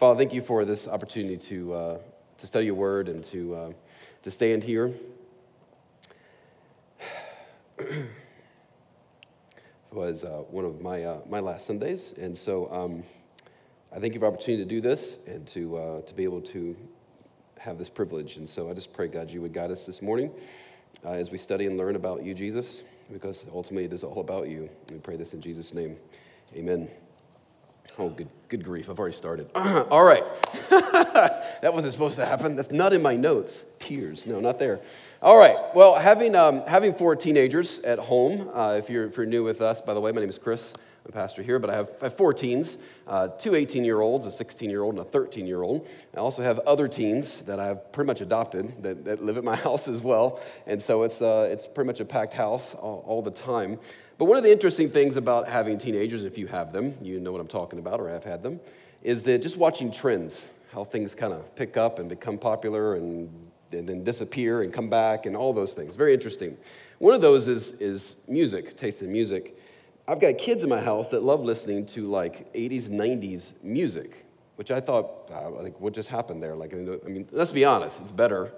Father, thank you for this opportunity to, uh, to study your word and to, uh, to stand here. It was uh, one of my, uh, my last Sundays, and so um, I thank you for the opportunity to do this and to, uh, to be able to have this privilege. And so I just pray, God, you would guide us this morning uh, as we study and learn about you, Jesus, because ultimately it is all about you. We pray this in Jesus' name. Amen. Oh, good, good grief. I've already started. all right. that wasn't supposed to happen. That's not in my notes. Tears. No, not there. All right. Well, having, um, having four teenagers at home, uh, if, you're, if you're new with us, by the way, my name is Chris. I'm a pastor here, but I have, I have four teens uh, two 18 year olds, a 16 year old, and a 13 year old. I also have other teens that I've pretty much adopted that, that live at my house as well. And so it's, uh, it's pretty much a packed house all, all the time. But one of the interesting things about having teenagers, if you have them, you know what I'm talking about, or have had them, is that just watching trends, how things kind of pick up and become popular and and then disappear and come back and all those things. Very interesting. One of those is, is music, taste in music. I've got kids in my house that love listening to like 80s, 90s music, which I thought, uh, like, what just happened there? Like, I mean, let's be honest, it's better,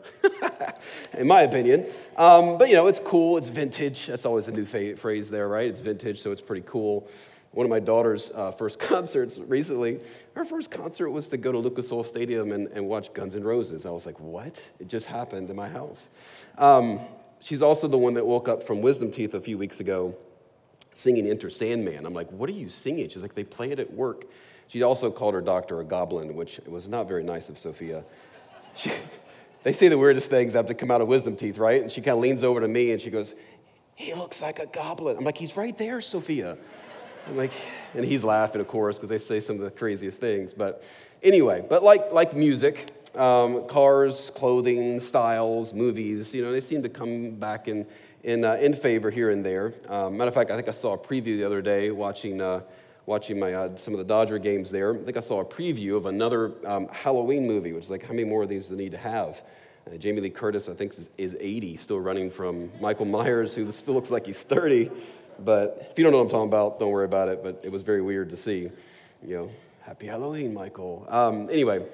in my opinion. Um, but, you know, it's cool, it's vintage. That's always a new phrase there, right? It's vintage, so it's pretty cool one of my daughter's uh, first concerts recently, her first concert was to go to Lucas Oil Stadium and, and watch Guns N' Roses. I was like, what? It just happened in my house. Um, she's also the one that woke up from Wisdom Teeth a few weeks ago singing Enter Sandman. I'm like, what are you singing? She's like, they play it at work. She also called her doctor a goblin, which was not very nice of Sophia. She, they say the weirdest things have to come out of wisdom teeth, right? And she kind of leans over to me and she goes, He looks like a goblin. I'm like, He's right there, Sophia. I'm like, and he's laughing, of course, because they say some of the craziest things. But anyway, but like, like music, um, cars, clothing, styles, movies, you know, they seem to come back in, in, uh, in favor here and there. Um, matter of fact, I think I saw a preview the other day watching, uh, watching my, uh, some of the Dodger games there. I think I saw a preview of another um, Halloween movie, which is like, how many more of these do they need to have? Uh, Jamie Lee Curtis, I think, is, is 80, still running from Michael Myers, who still looks like he's 30. But if you don't know what I'm talking about, don't worry about it. But it was very weird to see, you know, happy Halloween, Michael. Um, anyway,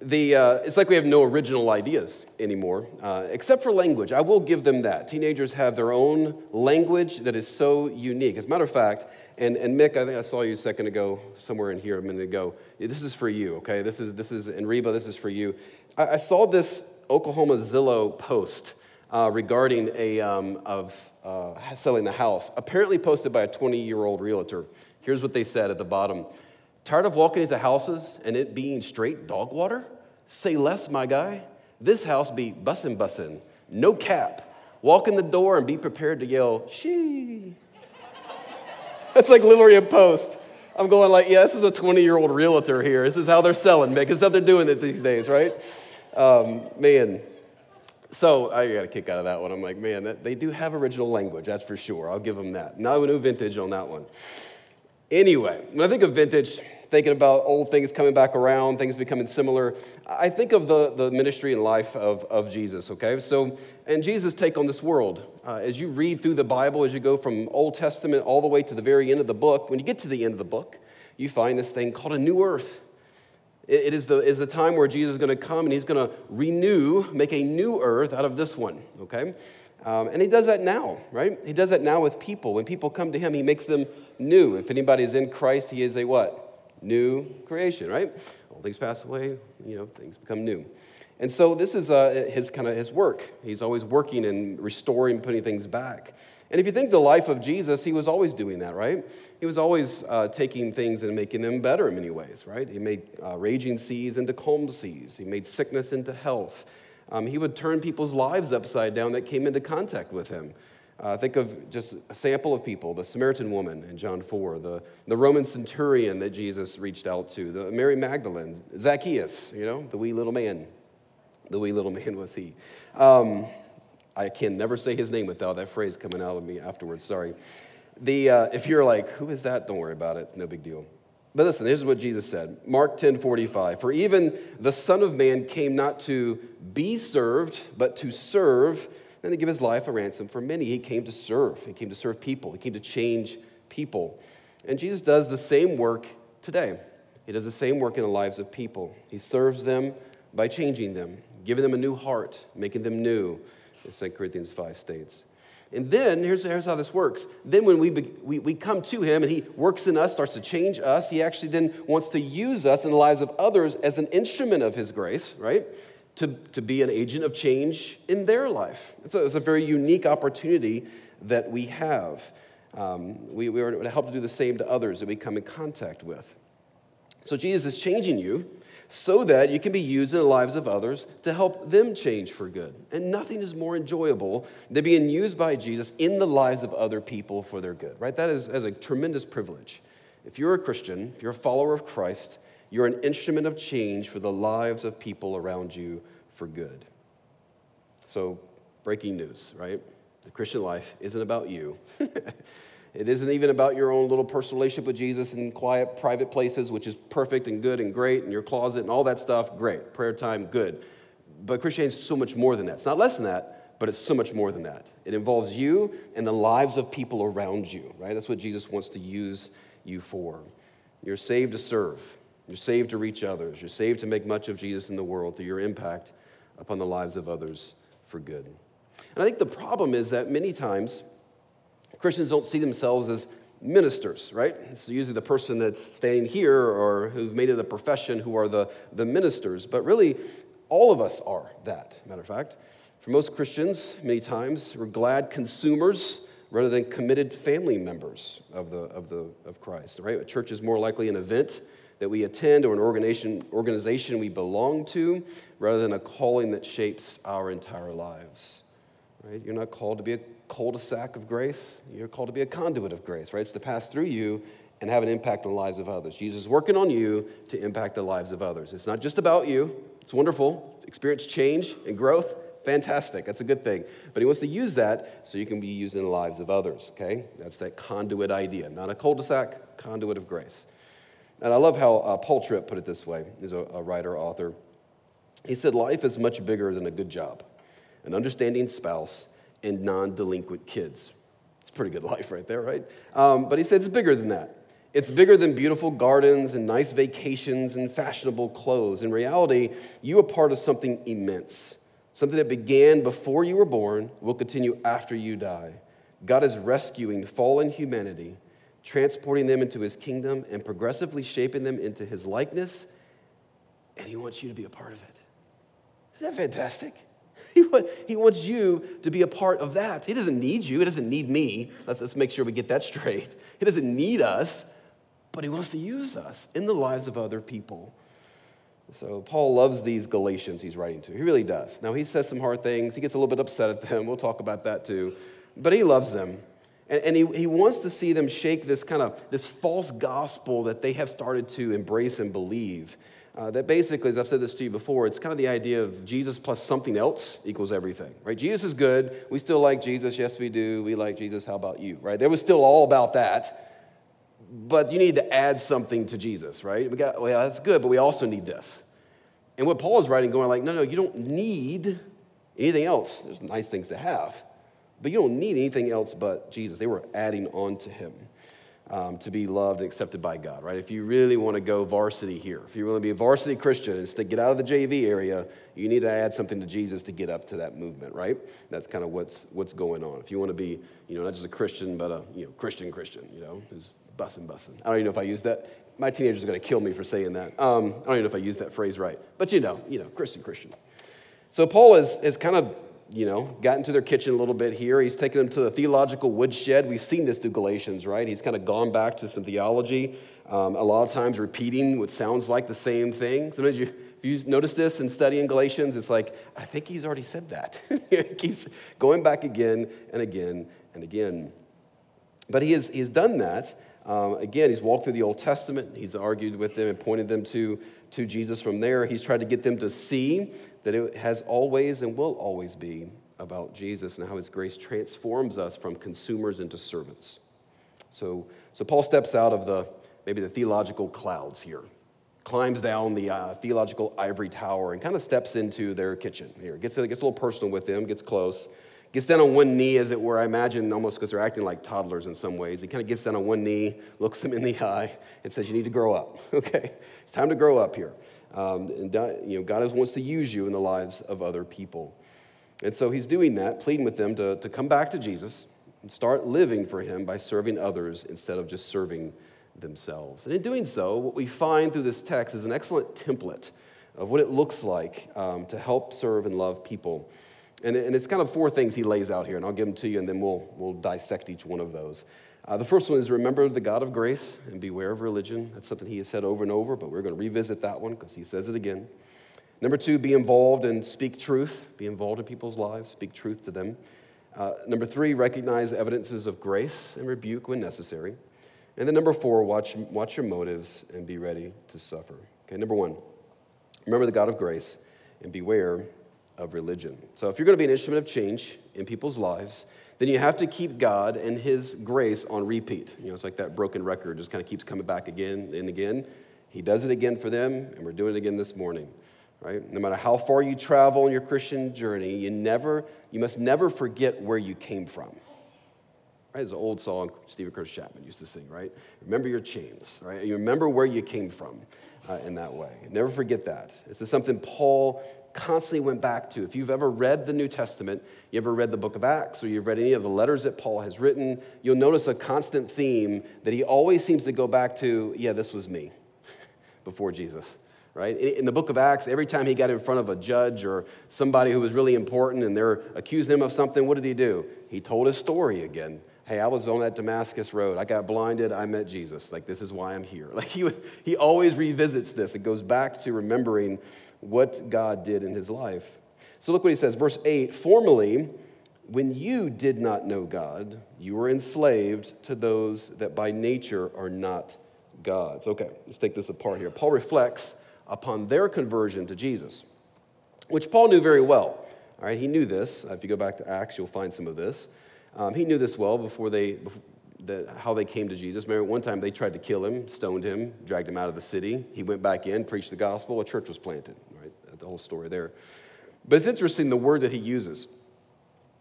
the, uh, it's like we have no original ideas anymore, uh, except for language. I will give them that. Teenagers have their own language that is so unique. As a matter of fact, and, and Mick, I think I saw you a second ago, somewhere in here a minute ago. This is for you, okay? This is, this is, and Reba, this is for you. I, I saw this Oklahoma Zillow post uh, regarding a, um, of uh, selling the house, apparently posted by a 20 year old realtor. Here's what they said at the bottom Tired of walking into houses and it being straight dog water? Say less, my guy. This house be bussin' bussin', no cap. Walk in the door and be prepared to yell, she. That's like literally a post. I'm going like, yeah, this is a 20 year old realtor here. This is how they're selling, Mick. This is how they're doing it these days, right? Um, man, so I got a kick out of that one. I'm like, man, that, they do have original language, that's for sure. I'll give them that. Now, no new vintage on that one. Anyway, when I think of vintage, thinking about old things coming back around, things becoming similar, I think of the, the ministry and life of, of Jesus, okay? So, and Jesus' take on this world. Uh, as you read through the Bible, as you go from Old Testament all the way to the very end of the book, when you get to the end of the book, you find this thing called a new earth. It is the, is the time where Jesus is going to come and he's going to renew, make a new earth out of this one, okay? Um, and he does that now, right? He does that now with people. When people come to him, he makes them new. If anybody is in Christ, he is a what? New creation, right? All things pass away, you know, things become new. And so this is uh, his kind of his work. He's always working and restoring, putting things back. And if you think the life of Jesus, he was always doing that, right? He was always uh, taking things and making them better in many ways, right? He made uh, raging seas into calm seas, he made sickness into health. Um, he would turn people's lives upside down that came into contact with him. Uh, think of just a sample of people the Samaritan woman in John 4, the, the Roman centurion that Jesus reached out to, the Mary Magdalene, Zacchaeus, you know, the wee little man. The wee little man was he. Um, I can never say his name without that phrase coming out of me afterwards, sorry. The, uh, if you're like, who is that? Don't worry about it. No big deal. But listen, here's what Jesus said Mark 10 45. For even the Son of Man came not to be served, but to serve, and to give his life a ransom for many. He came to serve. He came to serve people. He came to change people. And Jesus does the same work today. He does the same work in the lives of people. He serves them by changing them, giving them a new heart, making them new, as 2 Corinthians 5 states. And then, here's, here's how this works. Then, when we, we, we come to Him and He works in us, starts to change us, He actually then wants to use us in the lives of others as an instrument of His grace, right? To, to be an agent of change in their life. It's a, it's a very unique opportunity that we have. Um, we, we are to help to do the same to others that we come in contact with. So, Jesus is changing you so that you can be used in the lives of others to help them change for good. And nothing is more enjoyable than being used by Jesus in the lives of other people for their good, right? That is, is a tremendous privilege. If you're a Christian, if you're a follower of Christ, you're an instrument of change for the lives of people around you for good. So, breaking news, right? The Christian life isn't about you. It isn't even about your own little personal relationship with Jesus in quiet, private places, which is perfect and good and great, and your closet and all that stuff, great. Prayer time, good. But Christianity is so much more than that. It's not less than that, but it's so much more than that. It involves you and the lives of people around you, right? That's what Jesus wants to use you for. You're saved to serve, you're saved to reach others, you're saved to make much of Jesus in the world through your impact upon the lives of others for good. And I think the problem is that many times, Christians don't see themselves as ministers, right? It's usually the person that's standing here or who've made it a profession who are the, the ministers. But really, all of us are that, matter of fact. For most Christians, many times, we're glad consumers rather than committed family members of, the, of, the, of Christ, right? A church is more likely an event that we attend or an organization, organization we belong to rather than a calling that shapes our entire lives, right? You're not called to be a cul-de-sac of grace. You're called to be a conduit of grace, right? It's to pass through you and have an impact on the lives of others. Jesus is working on you to impact the lives of others. It's not just about you. It's wonderful. Experience change and growth. Fantastic. That's a good thing. But he wants to use that so you can be used in the lives of others, okay? That's that conduit idea. Not a cul-de-sac, conduit of grace. And I love how uh, Paul Tripp put it this way. He's a, a writer, author. He said, Life is much bigger than a good job, an understanding spouse, and non delinquent kids. It's a pretty good life right there, right? Um, but he said it's bigger than that. It's bigger than beautiful gardens and nice vacations and fashionable clothes. In reality, you are part of something immense, something that began before you were born, will continue after you die. God is rescuing fallen humanity, transporting them into his kingdom, and progressively shaping them into his likeness, and he wants you to be a part of it. Isn't that fantastic? He, he wants you to be a part of that. He doesn't need you. He doesn't need me. Let's, let's make sure we get that straight. He doesn't need us, but he wants to use us in the lives of other people. So Paul loves these Galatians he's writing to. He really does. Now he says some hard things. He gets a little bit upset at them. We'll talk about that too. But he loves them. And, and he, he wants to see them shake this kind of this false gospel that they have started to embrace and believe. Uh, that basically, as I've said this to you before, it's kind of the idea of Jesus plus something else equals everything, right? Jesus is good. We still like Jesus. Yes, we do. We like Jesus. How about you, right? There was still all about that. But you need to add something to Jesus, right? We got, well, that's good, but we also need this. And what Paul is writing, going like, no, no, you don't need anything else. There's nice things to have, but you don't need anything else but Jesus. They were adding on to him um, to be loved and accepted by God, right? If you really want to go varsity here, if you want to be a varsity Christian and to get out of the JV area, you need to add something to Jesus to get up to that movement, right? That's kind of what's what's going on. If you want to be, you know, not just a Christian, but a you know Christian Christian, you know, who's bussing bussing. I don't even know if I use that. My teenager's going to kill me for saying that. Um, I don't even know if I used that phrase right, but you know, you know, Christian Christian. So Paul is is kind of you know, got into their kitchen a little bit here. He's taken them to the theological woodshed. We've seen this through Galatians, right? He's kind of gone back to some theology, um, a lot of times repeating what sounds like the same thing. Sometimes you, if you notice this in studying Galatians, it's like, I think he's already said that. he keeps going back again and again and again. But he has, he's done that. Um, again, he's walked through the Old Testament. He's argued with them and pointed them to, to Jesus from there. He's tried to get them to see that it has always and will always be about Jesus and how his grace transforms us from consumers into servants. So, so Paul steps out of the maybe the theological clouds here, climbs down the uh, theological ivory tower, and kind of steps into their kitchen here. Gets, gets a little personal with them, gets close, Gets down on one knee, as it were, I imagine, almost because they're acting like toddlers in some ways. He kind of gets down on one knee, looks them in the eye, and says, You need to grow up, okay? It's time to grow up here. Um, and you know, God wants to use you in the lives of other people. And so he's doing that, pleading with them to, to come back to Jesus and start living for him by serving others instead of just serving themselves. And in doing so, what we find through this text is an excellent template of what it looks like um, to help serve and love people. And, and it's kind of four things he lays out here, and I'll give them to you, and then we'll, we'll dissect each one of those. Uh, the first one is remember the God of grace and beware of religion. That's something he has said over and over, but we're going to revisit that one because he says it again. Number two, be involved and speak truth. Be involved in people's lives, speak truth to them. Uh, number three, recognize evidences of grace and rebuke when necessary. And then number four, watch, watch your motives and be ready to suffer. Okay, number one, remember the God of grace and beware of religion. So if you're going to be an instrument of change in people's lives, then you have to keep God and His grace on repeat. You know, it's like that broken record just kind of keeps coming back again and again. He does it again for them, and we're doing it again this morning right? No matter how far you travel in your Christian journey, you never, you must never forget where you came from. Right? It's an old song Steven Curtis Chapman used to sing, right? Remember your chains, right? You remember where you came from uh, in that way. Never forget that. This is something Paul constantly went back to. If you've ever read the New Testament, you ever read the book of Acts, or you've read any of the letters that Paul has written, you'll notice a constant theme that he always seems to go back to yeah, this was me before Jesus right? In the book of Acts, every time he got in front of a judge or somebody who was really important and they're accusing him of something, what did he do? He told his story again. Hey, I was on that Damascus road. I got blinded. I met Jesus. Like, this is why I'm here. Like, he, he always revisits this. It goes back to remembering what God did in his life. So, look what he says. Verse 8 Formerly, when you did not know God, you were enslaved to those that by nature are not God's. Okay, let's take this apart here. Paul reflects upon their conversion to Jesus, which Paul knew very well. All right, he knew this. If you go back to Acts, you'll find some of this. Um, he knew this well before they, before the, how they came to Jesus. Remember, one time they tried to kill him, stoned him, dragged him out of the city. He went back in, preached the gospel, a church was planted? The whole story there. But it's interesting the word that he uses.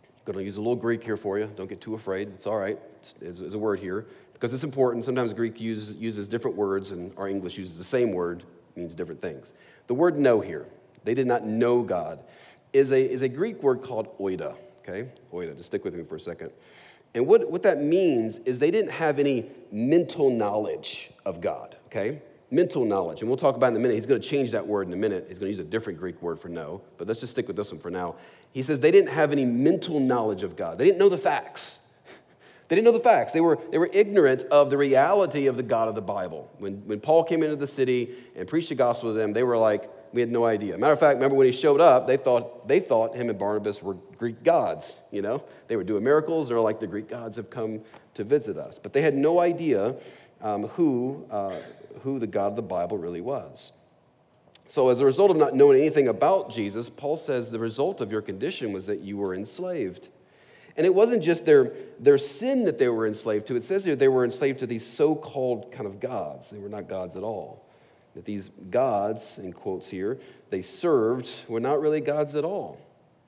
I'm going to use a little Greek here for you. Don't get too afraid. It's all right. It's, it's a word here because it's important. Sometimes Greek uses, uses different words, and our English uses the same word means different things. The word know here, they did not know God, is a, is a Greek word called oida, okay? Oida, just stick with me for a second. And what, what that means is they didn't have any mental knowledge of God, okay? Mental knowledge. And we'll talk about in a minute. He's going to change that word in a minute. He's going to use a different Greek word for know, but let's just stick with this one for now. He says they didn't have any mental knowledge of God, they didn't know the facts. They didn't know the facts. They were, they were ignorant of the reality of the God of the Bible. When, when Paul came into the city and preached the gospel to them, they were like, we had no idea. Matter of fact, remember when he showed up, they thought, they thought him and Barnabas were Greek gods, you know? They were doing miracles. They're like, the Greek gods have come to visit us. But they had no idea um, who, uh, who the God of the Bible really was. So, as a result of not knowing anything about Jesus, Paul says the result of your condition was that you were enslaved. And it wasn't just their, their sin that they were enslaved to. It says here they were enslaved to these so called kind of gods. They were not gods at all. That these gods, in quotes here, they served were not really gods at all.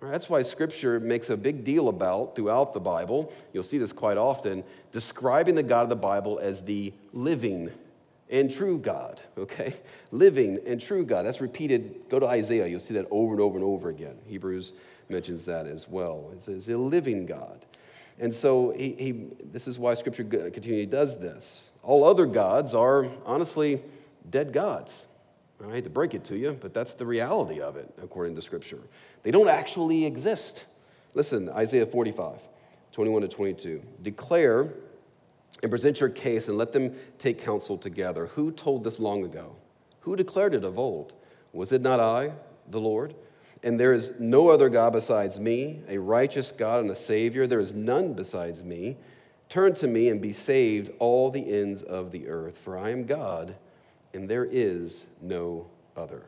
That's why Scripture makes a big deal about throughout the Bible. You'll see this quite often, describing the God of the Bible as the living and true God, okay? Living and true God. That's repeated. Go to Isaiah, you'll see that over and over and over again. Hebrews mentions that as well. It says a living God. And so he, he, this is why Scripture continually does this. All other gods are honestly dead gods. I hate to break it to you, but that's the reality of it, according to Scripture. They don't actually exist. Listen, Isaiah 45, 21 to 22. Declare and present your case and let them take counsel together. Who told this long ago? Who declared it of old? Was it not I, the Lord? And there is no other God besides me, a righteous God and a Savior. There is none besides me. Turn to me and be saved, all the ends of the earth, for I am God, and there is no other.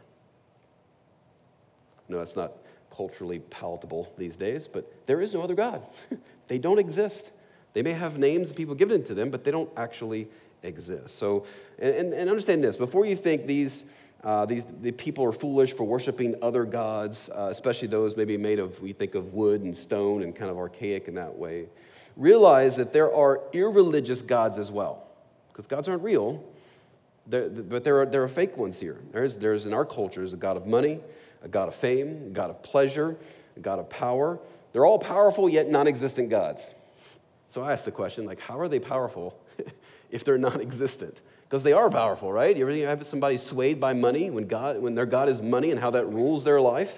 No, that's not culturally palatable these days, but there is no other God. they don't exist. They may have names and people given to them, but they don't actually exist. So, and, and understand this before you think these Uh, these the people are foolish for worshiping other gods, uh, especially those maybe made of, we think of wood and stone and kind of archaic in that way. Realize that there are irreligious gods as well, because gods aren't real, but there are, there are fake ones here. There's, there's in our culture, there's a God of money, a God of fame, a God of pleasure, a God of power. They're all powerful yet non existent gods. So I ask the question, like, how are they powerful if they're non existent? Because they are powerful, right? You ever have somebody swayed by money when, God, when their God is money and how that rules their life?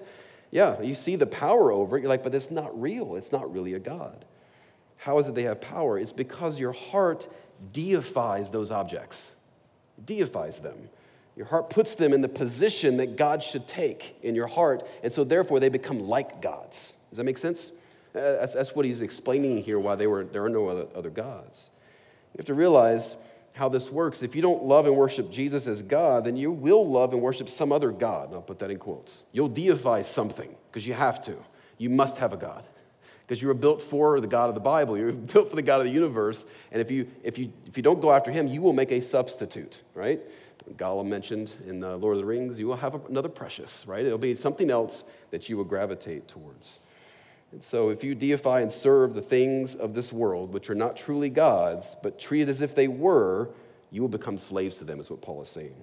Yeah, you see the power over it. You're like, but it's not real. It's not really a God. How is it they have power? It's because your heart deifies those objects, deifies them. Your heart puts them in the position that God should take in your heart, and so therefore they become like gods. Does that make sense? That's, that's what he's explaining here why they were, there are no other, other gods. You have to realize how this works. If you don't love and worship Jesus as God, then you will love and worship some other God. And I'll put that in quotes. You'll deify something because you have to. You must have a God because you were built for the God of the Bible. You're built for the God of the universe. And if you, if you, if you don't go after him, you will make a substitute, right? Gollum mentioned in uh, Lord of the Rings, you will have another precious, right? It'll be something else that you will gravitate towards. And so, if you deify and serve the things of this world, which are not truly God's, but treat as if they were, you will become slaves to them, is what Paul is saying.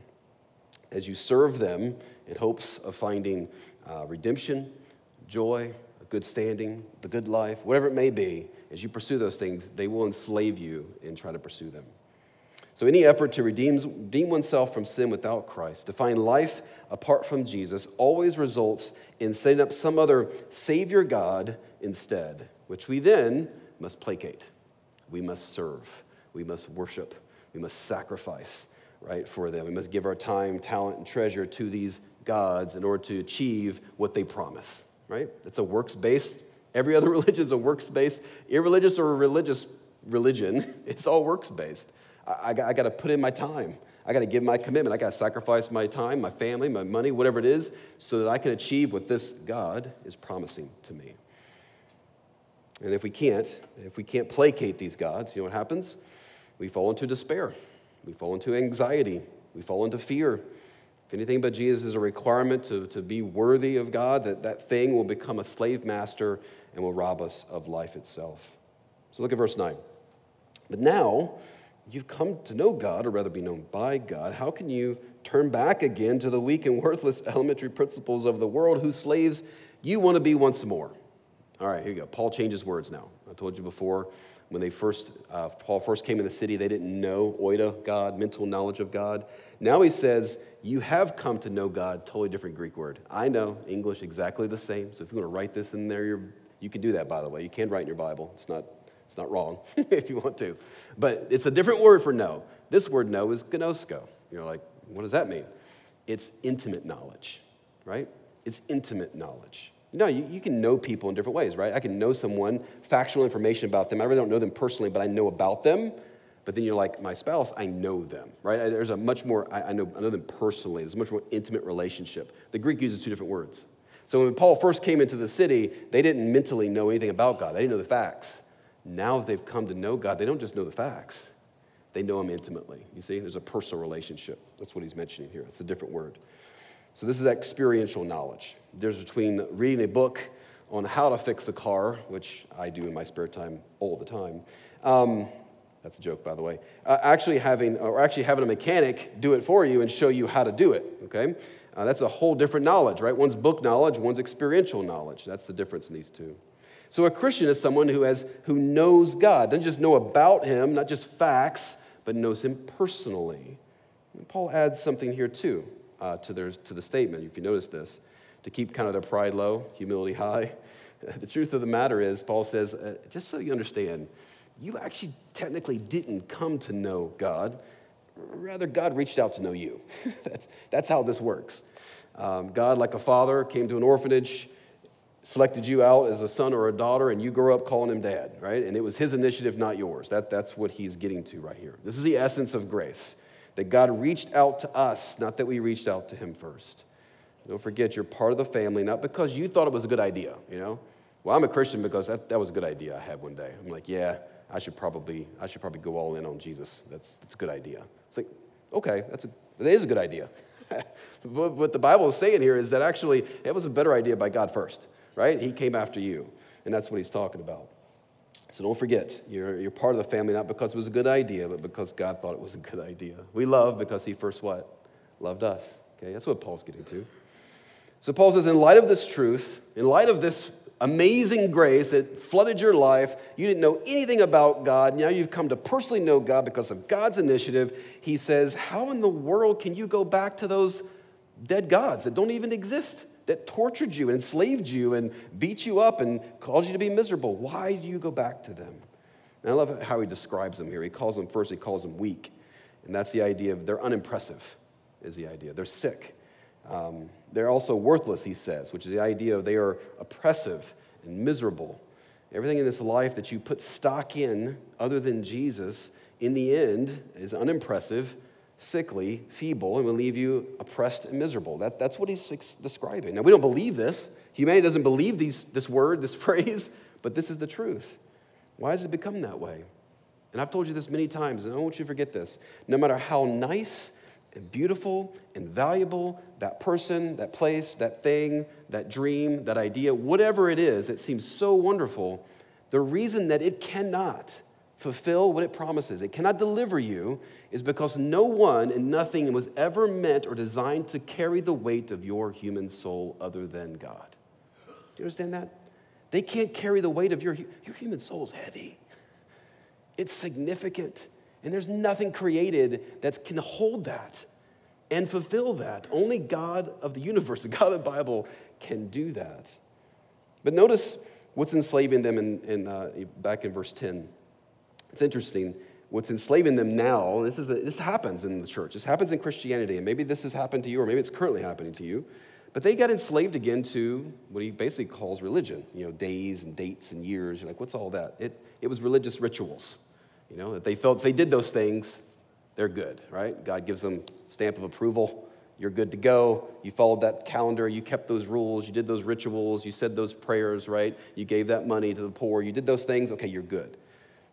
As you serve them in hopes of finding uh, redemption, joy, a good standing, the good life, whatever it may be, as you pursue those things, they will enslave you in trying to pursue them. So, any effort to redeem, redeem oneself from sin without Christ, to find life apart from Jesus, always results in setting up some other Savior God instead, which we then must placate. We must serve. We must worship. We must sacrifice, right, for them. We must give our time, talent, and treasure to these gods in order to achieve what they promise, right? It's a works based, every other religion is a works based, irreligious or religious religion, it's all works based. I, I, got to put in my time. I got to give my commitment. I got to sacrifice my time, my family, my money, whatever it is, so that I can achieve what this God is promising to me. And if we can't, if we can't placate these gods, you know what happens? We fall into despair. We fall into anxiety. We fall into fear. If anything but Jesus is a requirement to, to be worthy of God, that, that thing will become a slave master and will rob us of life itself. So look at verse 9. But now, You've come to know God, or rather be known by God. How can you turn back again to the weak and worthless elementary principles of the world whose slaves you want to be once more? All right, here you go. Paul changes words now. I told you before when they first uh, Paul first came in the city, they didn't know oida, God, mental knowledge of God. Now he says, "You have come to know God." Totally different Greek word. I know English exactly the same. So if you want to write this in there, you can do that. By the way, you can write in your Bible. It's not it's not wrong if you want to. But it's a different word for know. This word know is gnosko. You're like, what does that mean? It's intimate knowledge, right? It's intimate knowledge. Know, you, you can know people in different ways, right? I can know someone, factual information about them. I really don't know them personally, but I know about them. But then you're like, my spouse, I know them, right? There's a much more, I, I, know, I know them personally. There's a much more intimate relationship. The Greek uses two different words. So when Paul first came into the city, they didn't mentally know anything about God, they didn't know the facts. Now that they've come to know God, they don't just know the facts, they know Him intimately. You see, there's a personal relationship. That's what he's mentioning here. It's a different word. So, this is experiential knowledge. There's between reading a book on how to fix a car, which I do in my spare time all the time. Um, that's a joke, by the way. Uh, actually having, or actually having a mechanic do it for you and show you how to do it. Okay, uh, that's a whole different knowledge, right? One's book knowledge, one's experiential knowledge. That's the difference in these two. So a Christian is someone who, has, who knows God, doesn't just know about him, not just facts, but knows him personally. And Paul adds something here too uh, to, their, to the statement, if you notice this, to keep kind of their pride low, humility high. the truth of the matter is, Paul says, uh, just so you understand, you actually technically didn't come to know God. Rather, God reached out to know you. that's, that's how this works. Um, God, like a father, came to an orphanage selected you out as a son or a daughter, and you grow up calling him dad, right? And it was his initiative, not yours. That, that's what he's getting to right here. This is the essence of grace that God reached out to us, not that we reached out to him first. Don't forget, you're part of the family, not because you thought it was a good idea, you know? Well, I'm a Christian because that, that was a good idea I had one day. I'm like, yeah, I should probably, I should probably go all in on Jesus. That's, that's a good idea. It's like, okay, that's a, that is a good idea. but what the Bible is saying here is that actually it was a better idea by God first, right? He came after you, and that's what he's talking about. So don't forget, you're, you're part of the family not because it was a good idea, but because God thought it was a good idea. We love because he first what? Loved us. Okay, that's what Paul's getting to. So Paul says, in light of this truth, in light of this amazing grace that flooded your life, you didn't know anything about God, now you've come to personally know God because of God's initiative, he says, How in the world can you go back to those dead gods that don't even exist? That tortured you and enslaved you and beat you up and caused you to be miserable. Why do you go back to them? And I love how he describes them here. He calls them first, he calls them weak. And that's the idea of they're unimpressive, is the idea. They're sick. Um, they're also worthless, he says, which is the idea of they are oppressive and miserable. Everything in this life that you put stock in, other than Jesus, in the end is unimpressive, sickly, feeble, and will leave you oppressed and miserable. That, that's what he's describing. Now, we don't believe this. Humanity doesn't believe these, this word, this phrase, but this is the truth. Why has it become that way? And I've told you this many times, and I don't want you to forget this. No matter how nice and beautiful and valuable that person, that place, that thing, that dream, that idea, whatever it is that seems so wonderful, the reason that it cannot fulfill what it promises, it cannot deliver you, is because no one and nothing was ever meant or designed to carry the weight of your human soul other than God. Do you understand that? They can't carry the weight of your your human soul is heavy. It's significant. And there's nothing created that can hold that and fulfill that. Only God of the universe, the God of the Bible, can do that. But notice what's enslaving them in, in uh, back in verse 10. It's interesting. What's enslaving them now, this, is the, this happens in the church. This happens in Christianity, and maybe this has happened to you, or maybe it's currently happening to you. But they got enslaved again to what he basically calls religion, you know, days and dates and years. You're like, what's all that? It, it was religious rituals. You know, that they felt if they did those things, they're good, right? God gives them stamp of approval. You're good to go. You followed that calendar. You kept those rules. You did those rituals. You said those prayers, right? You gave that money to the poor. You did those things. Okay, you're good.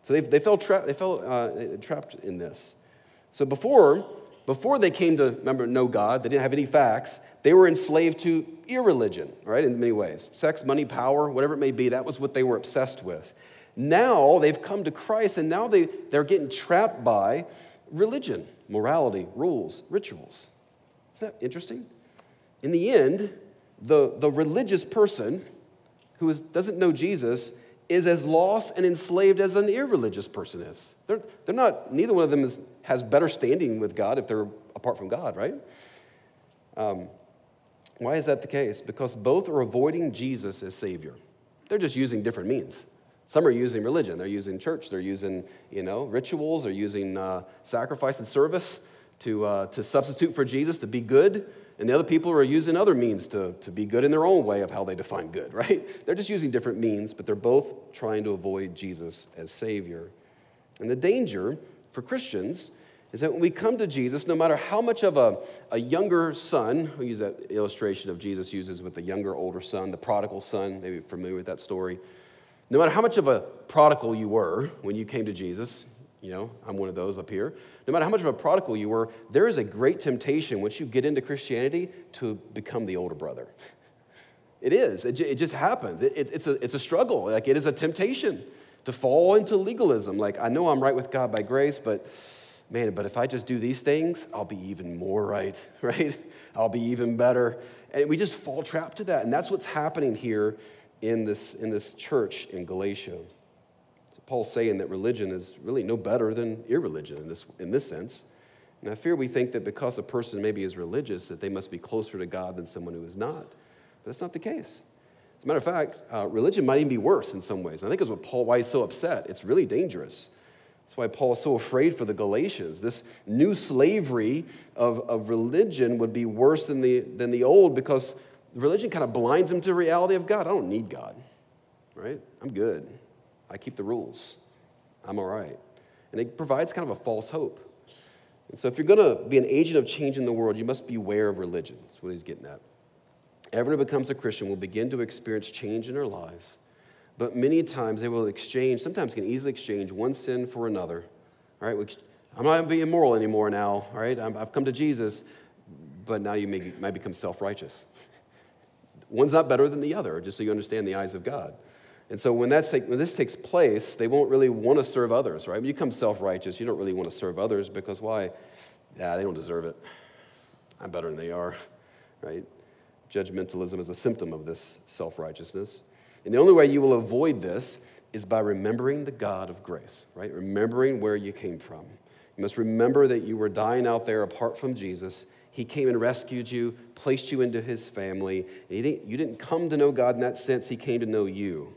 So they, they fell, tra- they fell uh, trapped in this. So before, before they came to, remember, know God, they didn't have any facts, they were enslaved to irreligion, right, in many ways. Sex, money, power, whatever it may be, that was what they were obsessed with. Now they've come to Christ and now they, they're getting trapped by religion, morality, rules, rituals. Isn't that interesting? In the end, the, the religious person who is, doesn't know Jesus is as lost and enslaved as an irreligious person is. They're, they're not, neither one of them is, has better standing with God if they're apart from God, right? Um, why is that the case? Because both are avoiding Jesus as Savior. They're just using different means. Some are using religion. They're using church. They're using, you know, rituals. They're using uh, sacrifice and service to, uh, to substitute for Jesus, to be good. And the other people are using other means to, to be good in their own way of how they define good, right? They're just using different means, but they're both trying to avoid Jesus as Savior. And the danger for Christians is that when we come to Jesus, no matter how much of a, a younger son, we use that illustration of Jesus uses with the younger, older son, the prodigal son, maybe familiar with that story. No matter how much of a prodigal you were when you came to Jesus, you know, I'm one of those up here. No matter how much of a prodigal you were, there is a great temptation once you get into Christianity to become the older brother. It is. It, it just happens. It, it, it's, a, it's a struggle. Like, it is a temptation to fall into legalism. Like, I know I'm right with God by grace, but man, but if I just do these things, I'll be even more right, right? I'll be even better. And we just fall trapped to that. And that's what's happening here in this, in this church in Galatia. Paul's saying that religion is really no better than irreligion in this, in this sense. And I fear we think that because a person maybe is religious, that they must be closer to God than someone who is not. But that's not the case. As a matter of fact, uh, religion might even be worse in some ways. And I think it's what Paul, why he's so upset. It's really dangerous. That's why Paul is so afraid for the Galatians. This new slavery of, of religion would be worse than the, than the old because religion kind of blinds them to the reality of God. I don't need God, right? I'm good. I keep the rules. I'm all right. And it provides kind of a false hope. And so, if you're going to be an agent of change in the world, you must beware of religion. That's what he's getting at. Everyone who becomes a Christian will begin to experience change in their lives, but many times they will exchange, sometimes can easily exchange one sin for another. All right, I'm not going to be immoral anymore now, all right? I've come to Jesus, but now you may, might become self righteous. One's not better than the other, just so you understand the eyes of God. And so when, that's when this takes place, they won't really want to serve others, right? When you become self righteous, you don't really want to serve others because why? Yeah, they don't deserve it. I'm better than they are, right? Judgmentalism is a symptom of this self righteousness. And the only way you will avoid this is by remembering the God of grace, right? Remembering where you came from. You must remember that you were dying out there apart from Jesus. He came and rescued you, placed you into his family. And you didn't come to know God in that sense, he came to know you.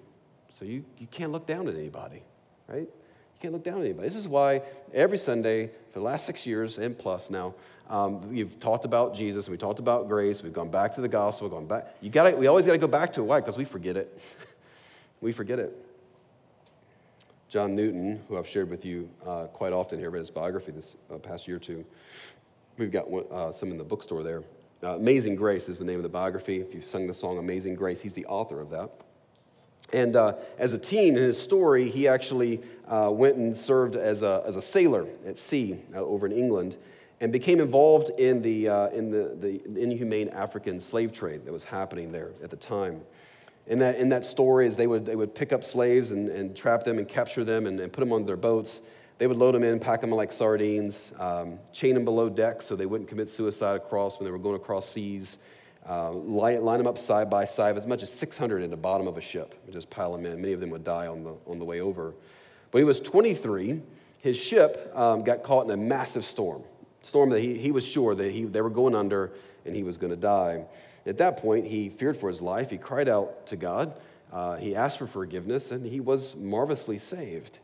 So you, you can't look down at anybody, right? You can't look down at anybody. This is why every Sunday for the last six years and plus now, um, we've talked about Jesus, we talked about grace, we've gone back to the gospel, gone back. You got we always got to go back to it. Why? Because we forget it. we forget it. John Newton, who I've shared with you uh, quite often here, read his biography this uh, past year or two. We've got one, uh, some in the bookstore there. Uh, Amazing Grace is the name of the biography. If you've sung the song Amazing Grace, he's the author of that. And uh, as a teen, in his story, he actually uh, went and served as a, as a sailor at sea over in England and became involved in the, in the, the inhumane African slave trade that was happening there at the time in that, in that story is they would, they would pick up slaves and, and trap them and capture them and, and put them on their boats. They would load them in, pack them like sardines, um, chain them below deck so they wouldn't commit suicide across when they were going across seas, uh, line, line, them up side by side, as much as 600 in the bottom of a ship, just pile them in. Many of them would die on the, on the way over. But he was 23. His ship um, got caught in a massive storm, storm that he, he was sure that he, they were going under and he was going to die. At that point, he feared for his life. He cried out to God. Uh, he asked for forgiveness, and he was marvelously saved.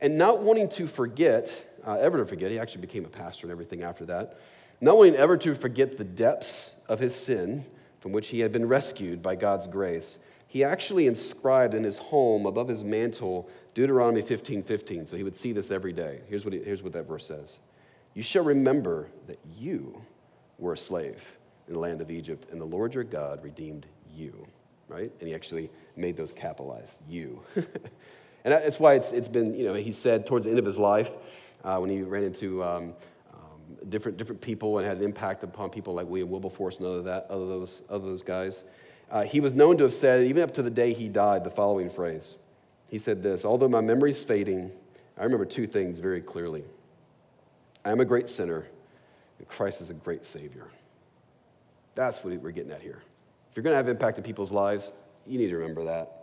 And not wanting to forget, uh, ever to forget, he actually became a pastor and everything after that. Not ever to forget the depths of his sin from which he had been rescued by God's grace, he actually inscribed in his home above his mantle Deuteronomy 15 15. So he would see this every day. Here's what, he, here's what that verse says You shall remember that you were a slave in the land of Egypt, and the Lord your God redeemed you, right? And he actually made those capitalized, you. and that's why it's, it's been, you know, he said towards the end of his life, uh, when he ran into um, different, different people and had an impact upon people like William Wilberforce and other, that, other, those, other those guys, uh, he was known to have said, even up to the day he died, the following phrase. He said this Although my memory's fading, I remember two things very clearly. I am a great sinner, and Christ is a great Savior. That's what we're getting at here. If you're going to have impact in people's lives, you need to remember that.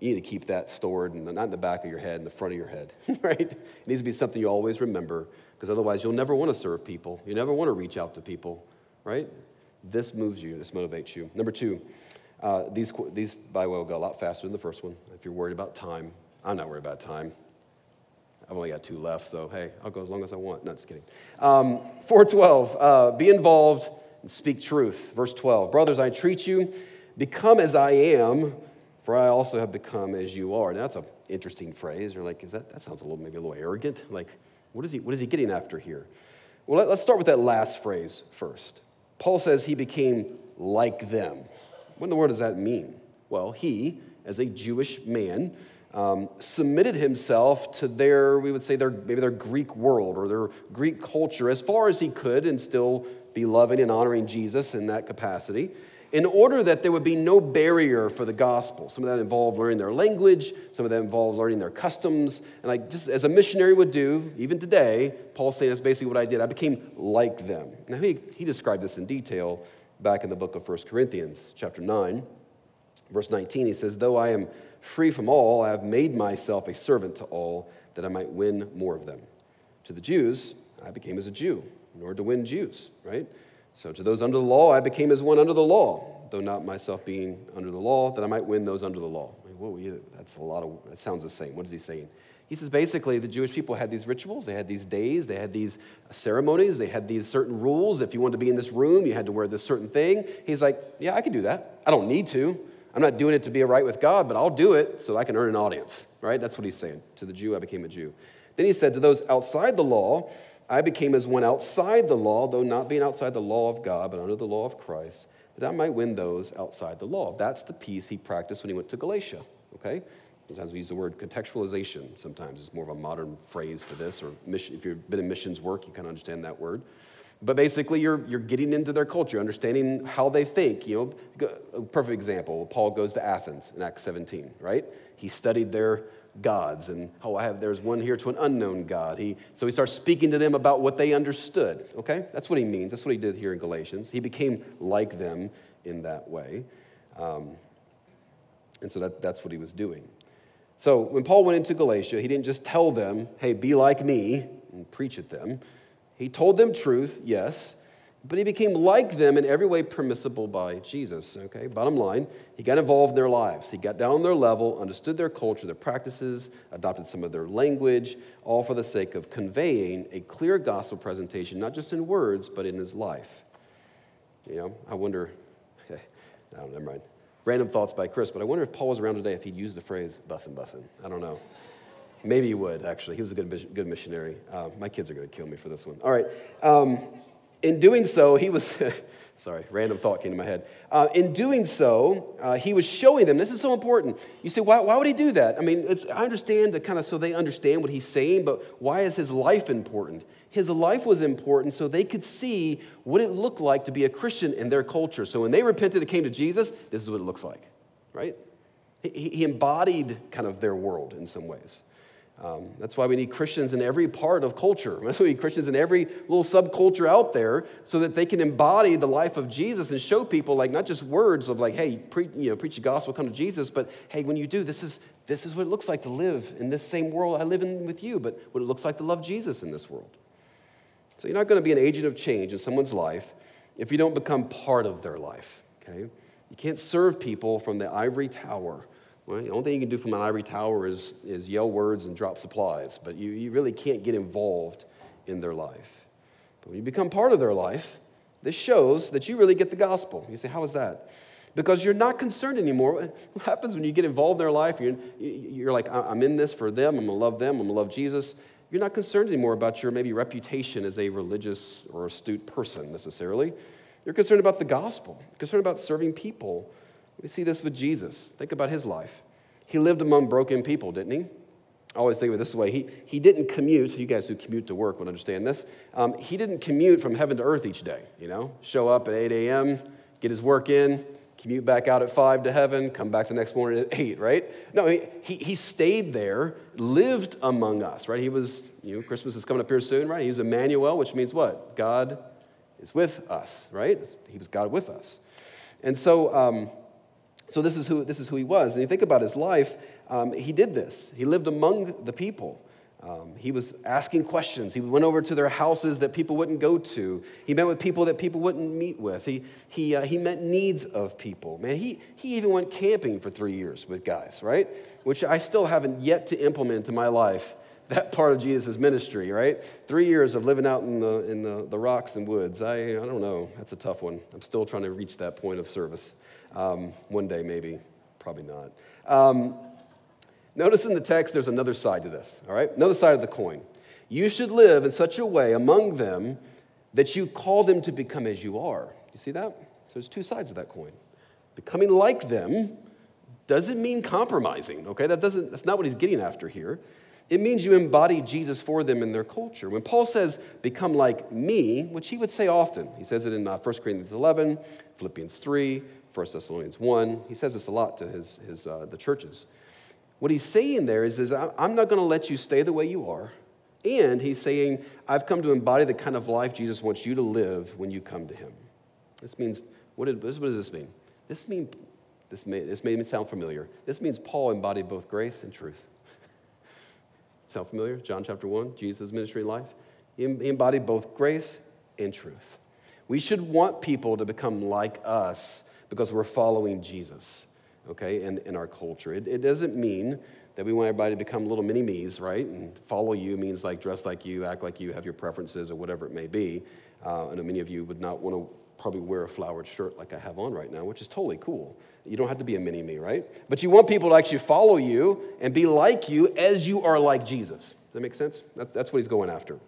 You need to keep that stored, and not in the back of your head, in the front of your head, right? It needs to be something you always remember, because otherwise you'll never want to serve people. You never want to reach out to people, right? This moves you, this motivates you. Number two, uh, these, these, by the way, will go a lot faster than the first one. If you're worried about time, I'm not worried about time. I've only got two left, so hey, I'll go as long as I want. No, just kidding. Um, 412, uh, be involved and speak truth. Verse 12 Brothers, I entreat you, become as I am, for I also have become as you are. Now, that's an interesting phrase. You're like, is that, that sounds a little, maybe a little arrogant. Like, what is he, what is he getting after here? Well, let, us start with that last phrase first. Paul says he became like them. What in the world does that mean? Well, he, as a Jewish man, um, submitted himself to their, we would say, their, maybe their Greek world or their Greek culture as far as he could and still be loving and honoring Jesus in that capacity, in order that there would be no barrier for the gospel. Some of that involved learning their language, some of that involved learning their customs. And like just as a missionary would do, even today, Paul's saying that's basically what I did. I became like them. Now he, he described this in detail back in the book of 1 Corinthians, chapter 9, verse 19. He says, Though I am free from all, I have made myself a servant to all, that I might win more of them. To the Jews, I became as a Jew in order to win Jews, right? So to those under the law, I became as one under the law, though not myself being under the law, that I might win those under the law. I mean, whoa, that's a lot of, that sounds the same. What is he saying? He says basically the Jewish people had these rituals, they had these days, they had these ceremonies, they had these certain rules. If you wanted to be in this room, you had to wear this certain thing. He's like, yeah, I can do that. I don't need to. I'm not doing it to be right with God, but I'll do it so I can earn an audience, right? That's what he's saying. To the Jew, I became a Jew. Then he said, to those outside the law, I became as one outside the law, though not being outside the law of God, but under the law of Christ, that I might win those outside the law. That's the piece he practiced when he went to Galatia, okay? Sometimes we use the word contextualization. Sometimes it's more of a modern phrase for this, or mission, if you've been in missions work, you kind of understand that word. But basically, you're, you're getting into their culture, understanding how they think. You know, a perfect example Paul goes to Athens in Acts 17, right? He studied their gods, and oh, I have, there's one here to an unknown God. He, so he starts speaking to them about what they understood, okay? That's what he means. That's what he did here in Galatians. He became like them in that way. Um, and so that, that's what he was doing. So when Paul went into Galatia, he didn't just tell them, hey, be like me and preach at them. He told them truth, yes, but he became like them in every way permissible by Jesus. Okay, bottom line, he got involved in their lives. He got down on their level, understood their culture, their practices, adopted some of their language, all for the sake of conveying a clear gospel presentation, not just in words, but in his life. You know, I wonder, never mind. Random thoughts by Chris, but I wonder if Paul was around today if he'd use the phrase bussin' bussin'. I don't know. Maybe he would, actually. He was a good, good missionary. Uh, my kids are going to kill me for this one. All right. Um, in doing so, he was, sorry, random thought came to my head. Uh, in doing so, uh, he was showing them, this is so important. You say, why, why would he do that? I mean, I understand that kind of so they understand what he's saying, but why is his life important? His life was important so they could see what it looked like to be a Christian in their culture. So when they repented and came to Jesus, this is what it looks like, right? He, he embodied kind of their world in some ways. Um, that's why we need Christians in every part of culture. We need Christians in every little subculture out there so that they can embody the life of Jesus and show people, like, not just words of, like, hey, pre- you know, preach the gospel, come to Jesus, but hey, when you do, this is, this is what it looks like to live in this same world I live in with you, but what it looks like to love Jesus in this world. So you're not going to be an agent of change in someone's life if you don't become part of their life, okay? You can't serve people from the ivory tower well, the only thing you can do from an ivory tower is, is yell words and drop supplies, but you, you really can't get involved in their life. But when you become part of their life, this shows that you really get the gospel. You say, How is that? Because you're not concerned anymore. What happens when you get involved in their life? You're, you're like, I'm in this for them, I'm gonna love them, I'm gonna love Jesus. You're not concerned anymore about your maybe reputation as a religious or astute person necessarily. You're concerned about the gospel, You're concerned about serving people we see this with Jesus. Think about his life. He lived among broken people, didn't he? I always think of it this way. He, he didn't commute, you guys who commute to work would understand this. Um, he didn't commute from heaven to earth each day, you know? Show up at 8 a.m., get his work in, commute back out at 5 to heaven, come back the next morning at 8, right? No, he, he, he stayed there, lived among us, right? He was, you know, Christmas is coming up here soon, right? He was Emmanuel, which means what? God is with us, right? He was God with us. And so, um, so this is who, this is who he was. And you think about his life, um, he did this. He lived among the people. Um, he was asking questions. He went over to their houses that people wouldn't go to. He met with people that people wouldn't meet with. He, he, uh, he met needs of people. Man, he, he even went camping for three years with guys, right? Which I still haven't yet to implement in my life, that part of Jesus' ministry, right? Three years of living out in the, in the, the rocks and woods. I, I don't know. That's a tough one. I'm still trying to reach that point of service. Um, one day, maybe, probably not. Um, notice in the text, there's another side to this, all right? Another side of the coin. You should live in such a way among them that you call them to become as you are. You see that? So there's two sides of that coin. Becoming like them doesn't mean compromising, okay? That doesn't, that's not what he's getting after here. It means you embody Jesus for them in their culture. When Paul says, become like me, which he would say often, he says it in uh, 1 Corinthians 11, Philippians 3, 1 Thessalonians 1. He says this a lot to his, his, uh, the churches. What he's saying there is, is I'm not going to let you stay the way you are. And he's saying, I've come to embody the kind of life Jesus wants you to live when you come to him. This means, what, did, what does this mean? This, mean, this, may, this me sound familiar. This means Paul embodied both grace and truth. Sound familiar? John chapter 1, Jesus' ministry life. He embodied both grace and truth. We should want people to become like us because we're following Jesus, okay, in, in our culture. It, it doesn't mean that we want everybody to become little mini me's, right? And follow you means like dress like you, act like you, have your preferences or whatever it may be. Uh, I know many of you would not want to probably wear a flowered shirt like I have on right now, which is totally cool. You don't have to be a mini me, right? But you want people to actually follow you and be like you as you are like Jesus. Does that make sense? That, that's what he's going after.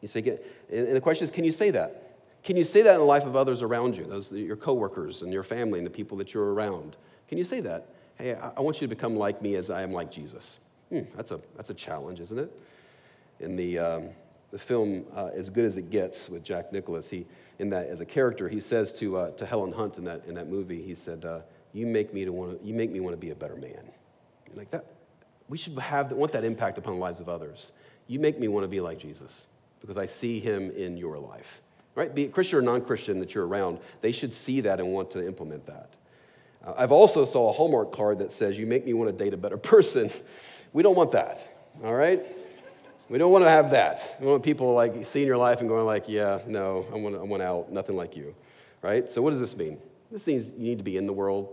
You say, and the question is, can you say that? Can you say that in the life of others around you, those your coworkers and your family and the people that you're around? Can you say that? Hey, I want you to become like me as I am like Jesus. Hmm, that's, a, that's a challenge, isn't it? In the, um, the film uh, As Good as It Gets with Jack Nicholas, he, in that, as a character, he says to, uh, to Helen Hunt in that, in that movie, he said, uh, you, make me to wanna, you make me want to be a better man. Like that, we should have, want that impact upon the lives of others. You make me want to be like Jesus because I see him in your life. Right? Be it Christian or non-Christian that you're around, they should see that and want to implement that. Uh, I've also saw a Hallmark card that says, you make me want to date a better person. We don't want that, all right? We don't want to have that. We want people like seeing your life and going like, yeah, no, I want, I want out, nothing like you, right? So what does this mean? This means you need to be in the world,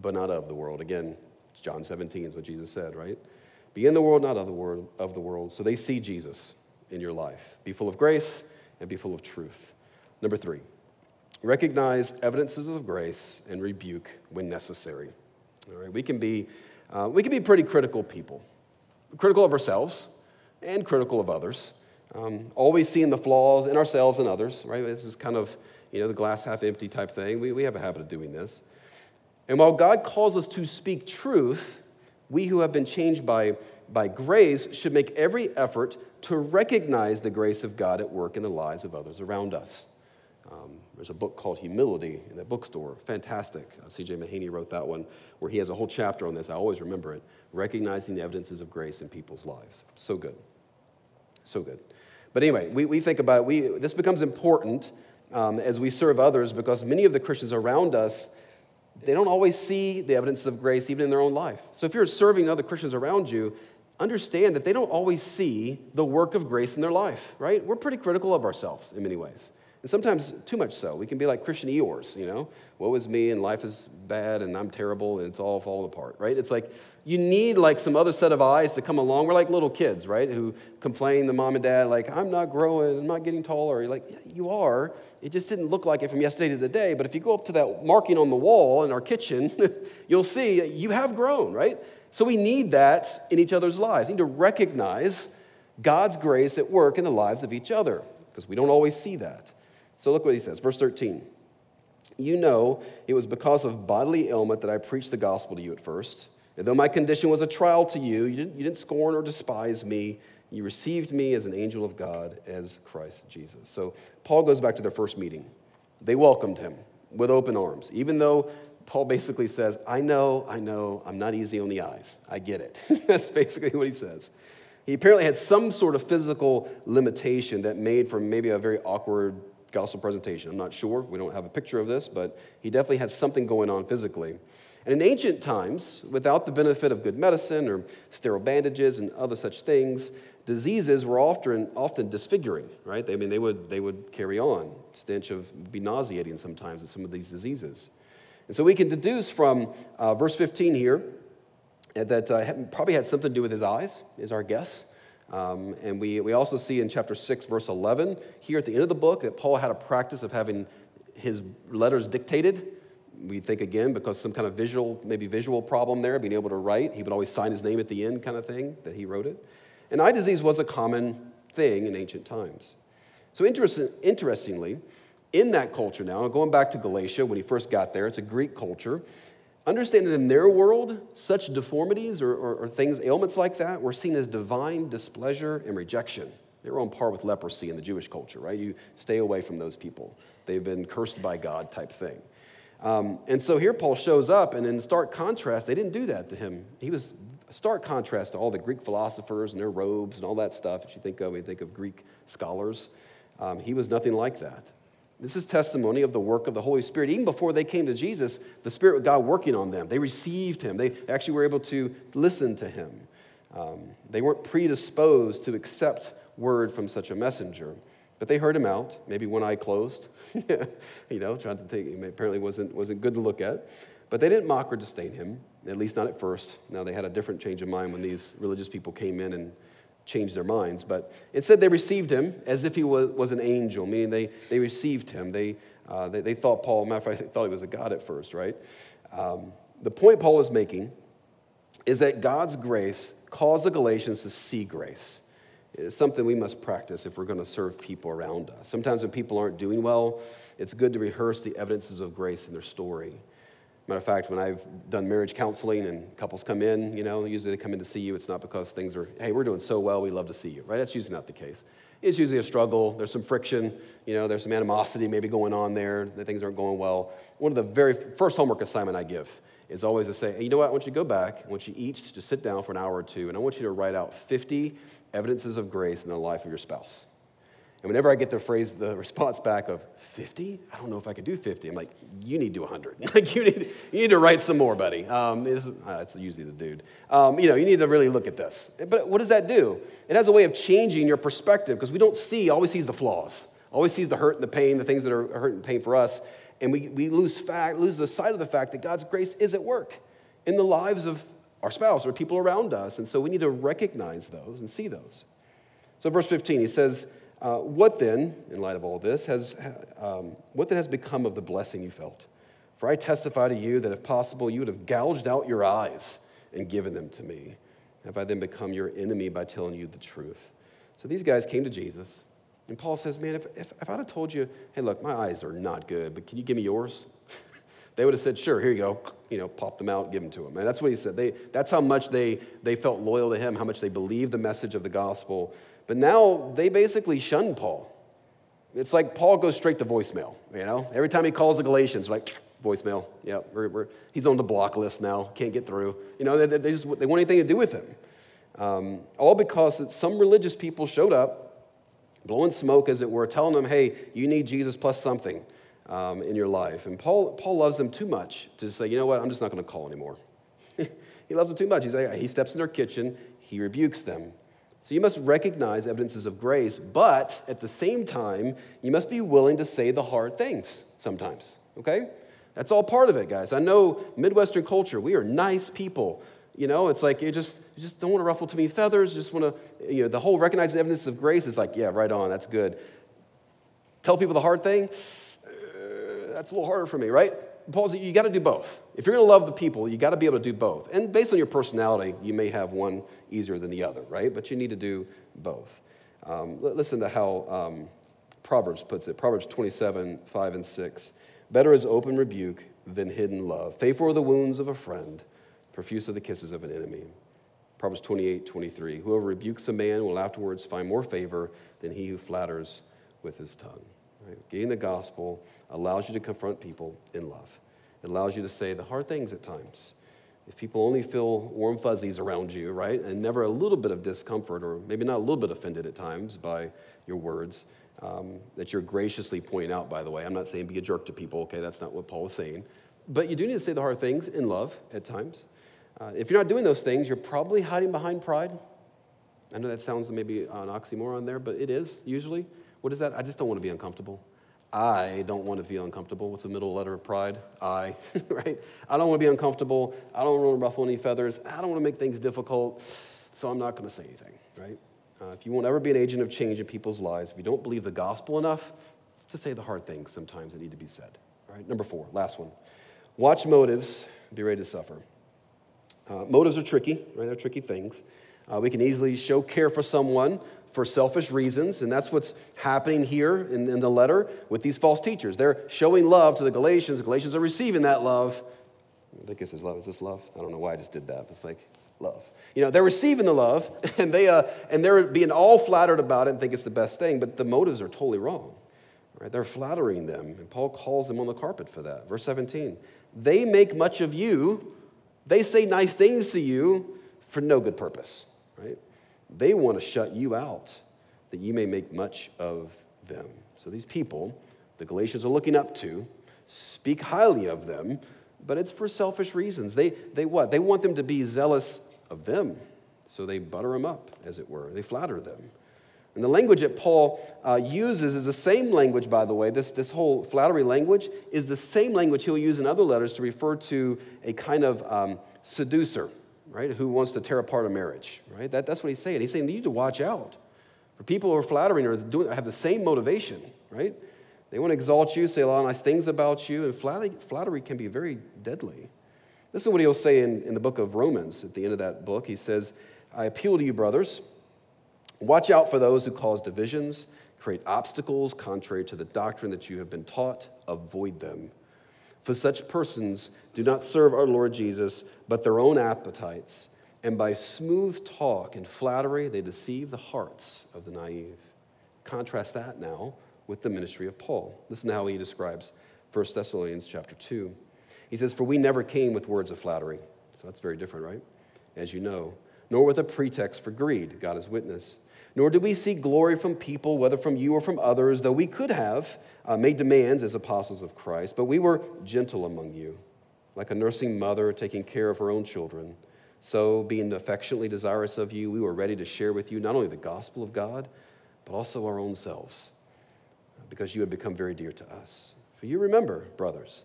but not of the world. Again, John 17 is what Jesus said, right? Be in the world, not of the world, of the world. So they see Jesus in your life. Be full of grace and be full of truth. Number three, recognize evidences of grace and rebuke when necessary. All right, we can be, uh, we can be pretty critical people, critical of ourselves and critical of others. Um, always seeing the flaws in ourselves and others, right? This is kind of, you know, the glass half empty type thing. We, we have a habit of doing this. And while God calls us to speak truth, we who have been changed by, by grace should make every effort to recognize the grace of God at work in the lives of others around us. Um, there's a book called Humility in the bookstore. Fantastic. Uh, C.J. Mahaney wrote that one, where he has a whole chapter on this. I always remember it. Recognizing the evidences of grace in people's lives. So good. So good. But anyway, we, we think about it. We, this becomes important um, as we serve others because many of the Christians around us, they don't always see the evidence of grace even in their own life. So if you're serving other Christians around you, understand that they don't always see the work of grace in their life, right? We're pretty critical of ourselves in many ways. And sometimes too much so. We can be like Christian Eeyores, you know? Woe is me and life is bad and I'm terrible and it's all falling apart, right? It's like you need like some other set of eyes to come along. We're like little kids, right? Who complain to mom and dad, like, I'm not growing, I'm not getting taller. You're like, yeah, you are. It just didn't look like it from yesterday to today. But if you go up to that marking on the wall in our kitchen, you'll see you have grown, right? So we need that in each other's lives. We need to recognize God's grace at work in the lives of each other because we don't always see that. So look what he says, verse 13. You know, it was because of bodily ailment that I preached the gospel to you at first. And though my condition was a trial to you, you didn't, you didn't scorn or despise me. You received me as an angel of God, as Christ Jesus. So Paul goes back to their first meeting. They welcomed him with open arms, even though Paul basically says, I know, I know, I'm not easy on the eyes. I get it. That's basically what he says. He apparently had some sort of physical limitation that made for maybe a very awkward gospel presentation. I'm not sure. We don't have a picture of this, but he definitely had something going on physically. And in ancient times, without the benefit of good medicine or sterile bandages and other such things, diseases were often, often disfiguring, right? I mean, they would, they would carry on. Stench of be nauseating sometimes in some of these diseases. And so we can deduce from uh, verse 15 here that uh, probably had something to do with his eyes, is our guess. Um, and we, we also see in chapter 6, verse 11, here at the end of the book, that Paul had a practice of having his letters dictated. We think again, because some kind of visual, maybe visual problem there, being able to write. He would always sign his name at the end, kind of thing, that he wrote it. And eye disease was a common thing in ancient times. So, interest, interestingly, in that culture now, going back to Galatia when he first got there, it's a Greek culture. Understanding in their world, such deformities or, or, or, things, ailments like that, were seen as divine displeasure and rejection. They were on par with leprosy in the Jewish culture, right? You stay away from those people. They've been cursed by God type thing. Um, and so here Paul shows up, and in stark contrast, they didn't do that to him. He was stark contrast to all the Greek philosophers and their robes and all that stuff that you think of when you think of Greek scholars. Um, he was nothing like that. This is testimony of the work of the Holy Spirit. Even before they came to Jesus, the Spirit of God working on them. They received Him, they actually were able to listen to Him. Um, they weren't predisposed to accept word from such a messenger, but they heard Him out, maybe one eye closed, you know, trying to take. Apparently wasn't, wasn't good to look at. But they didn't mock or disdain Him, at least not at first. Now they had a different change of mind when these religious people came in and changed their minds. But instead, they received him as if he was, was an angel, meaning they, they received him. They, uh, they, they, thought Paul, matter of fact, they thought he was a God at first, right? Um, the point Paul is making is that God's grace caused the Galatians to see grace. It's something we must practice if we're going to serve people around us. Sometimes when people aren't doing well, it's good to rehearse the evidences of grace in their story. Matter of fact, when I've done marriage counseling and couples come in, you know, usually they come in to see you. It's not because things are, hey, we're doing so well, we love to see you, right? That's usually not the case. It's usually a struggle. There's some friction, you know, there's some animosity maybe going on there, that things aren't going well. One of the very first homework assignment I give is always to say, hey, you know what, I want you to go back, I want you each to sit down for an hour or two, and I want you to write out 50 evidences of grace in the life of your spouse. And whenever I get the phrase, the response back of 50, I don't know if I can do 50. I'm like, you need to do 100. like, you need, you need to write some more, buddy. Um, it's, uh, it's, usually the dude. Um, you know, you need to really look at this. But what does that do? It has a way of changing your perspective because we don't see, always sees the flaws, always sees the hurt and the pain, the things that are hurt and pain for us. And we, we lose, fact, lose the sight of the fact that God's grace is at work in the lives of our spouse or people around us. And so we need to recognize those and see those. So, verse 15, he says, uh, what then, in light of all this, has, um, what then has become of the blessing you felt? For I testify to you that if possible, you would have gouged out your eyes and given them to me. Have I then become your enemy by telling you the truth? So these guys came to Jesus, and Paul says, Man, if, if, if I'd have told you, hey, look, my eyes are not good, but can you give me yours? they would have said, Sure, here you go. You know, pop them out, give them to him. And that's what he said. They, that's how much they, they felt loyal to him, how much they believed the message of the gospel. But now they basically shun Paul. It's like Paul goes straight to voicemail, you know? Every time he calls the Galatians, like, voicemail, yeah, we're, we're, he's on the block list now, can't get through. You know, they, they just they want anything to do with him. Um, all because some religious people showed up, blowing smoke, as it were, telling them, hey, you need Jesus plus something um, in your life. And Paul, Paul loves them too much to say, you know what, I'm just not going to call anymore. he loves them too much. He's like, he steps in their kitchen, he rebukes them. So you must recognize evidences of grace, but at the same time, you must be willing to say the hard things sometimes, okay? That's all part of it, guys. I know Midwestern culture, we are nice people. You know, it's like you just, you just don't want to ruffle too many feathers, just want to, you know, the whole recognize evidence of grace is like, yeah, right on, that's good. Tell people the hard thing, uh, that's a little harder for me, right? Paul says you got to do both. If you're going to love the people, you got to be able to do both. And based on your personality, you may have one easier than the other, right? But you need to do both. Um, listen to how um, Proverbs puts it Proverbs 27, 5 and 6. Better is open rebuke than hidden love. Faithful are the wounds of a friend, profuse are the kisses of an enemy. Proverbs 28, 23. Whoever rebukes a man will afterwards find more favor than he who flatters with his tongue. Right? Getting the gospel allows you to confront people in love. It allows you to say the hard things at times. If people only feel warm fuzzies around you, right, and never a little bit of discomfort or maybe not a little bit offended at times by your words, um, that you're graciously pointing out, by the way. I'm not saying be a jerk to people, okay? That's not what Paul is saying. But you do need to say the hard things in love at times. Uh, if you're not doing those things, you're probably hiding behind pride. I know that sounds maybe an oxymoron there, but it is usually. What is that? I just don't want to be uncomfortable. I don't want to feel uncomfortable. What's the middle letter of pride? I, right? I don't want to be uncomfortable. I don't want to ruffle any feathers. I don't want to make things difficult, so I'm not going to say anything, right? Uh, if you won't ever be an agent of change in people's lives, if you don't believe the gospel enough, to say the hard things sometimes that need to be said. All right, number four, last one. Watch motives, be ready to suffer. Uh, motives are tricky, right? They're tricky things. Uh, we can easily show care for someone for selfish reasons, and that's what's happening here in, in, the letter with these false teachers. They're showing love to the Galatians. The Galatians are receiving that love. I think this is love. Is this love? I don't know why I just did that. It's like love. You know, they're receiving the love, and they uh, and they're being all flattered about it and think it's the best thing, but the motives are totally wrong. Right? They're flattering them, and Paul calls them on the carpet for that. Verse 17. They make much of you. They say nice things to you for no good purpose. They want to shut you out that you may make much of them. So these people, the Galatians are looking up to, speak highly of them, but it's for selfish reasons. They, they what? They want them to be zealous of them. So they butter them up, as it were. They flatter them. And the language that Paul uh, uses is the same language, by the way. This, this whole flattery language is the same language he'll use in other letters to refer to a kind of um, seducer right, who wants to tear apart a marriage, right? That, that's what he's saying. He's saying you need to watch out for people who are flattering or doing, have the same motivation, right? They want to exalt you, say a lot of nice things about you, and flattery, flattery can be very deadly. Listen to what he'll say in, in the book of Romans at the end of that book. He says, I appeal to you, brothers, watch out for those who cause divisions, create obstacles contrary to the doctrine that you have been taught, avoid them. For such persons do not serve our Lord Jesus, but their own appetites. And by smooth talk and flattery, they deceive the hearts of the naive. Contrast that now with the ministry of Paul. Listen to how he describes 1 Thessalonians chapter 2. He says, For we never came with words of flattery. So that's very different, right? As you know, nor with a pretext for greed, God is witness nor did we seek glory from people, whether from you or from others, though we could have uh, made demands as apostles of Christ. But we were gentle among you, like a nursing mother taking care of her own children. So, being affectionately desirous of you, we were ready to share with you not only the gospel of God, but also our own selves, because you had become very dear to us. For you remember, brothers,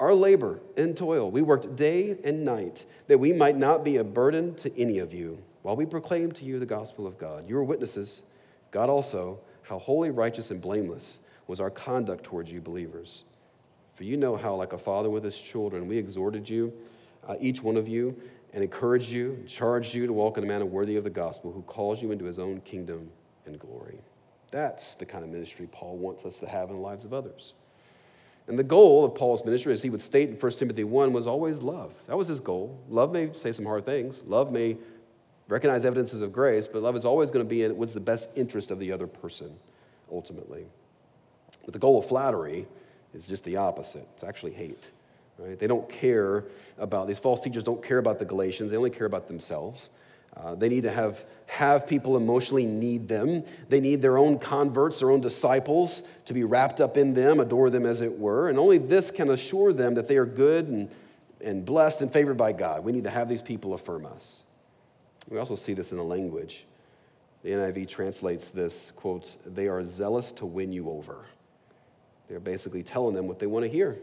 our labor and toil. We worked day and night that we might not be a burden to any of you while we proclaim to you the gospel of God. You are witnesses, God also, how holy, righteous, and blameless was our conduct towards you, believers. For you know how, like a father with his children, we exhorted you, uh, each one of you, and encouraged you, and charged you to walk in a manner worthy of the gospel, who calls you into his own kingdom and glory. That's the kind of ministry Paul wants us to have in the lives of others. And the goal of Paul's ministry, as he would state in 1 Timothy 1, was always love. That was his goal. Love may say some hard things, love may recognize evidences of grace, but love is always going to be in what's the best interest of the other person, ultimately. But the goal of flattery is just the opposite. It's actually hate. Right? They don't care about, these false teachers don't care about the Galatians, they only care about themselves. Uh, they need to have, have people emotionally need them. They need their own converts, their own disciples to be wrapped up in them, adore them as it were. And only this can assure them that they are good and, and blessed and favored by God. We need to have these people affirm us. We also see this in the language. The NIV translates this, quote, they are zealous to win you over. They're basically telling them what they want to hear.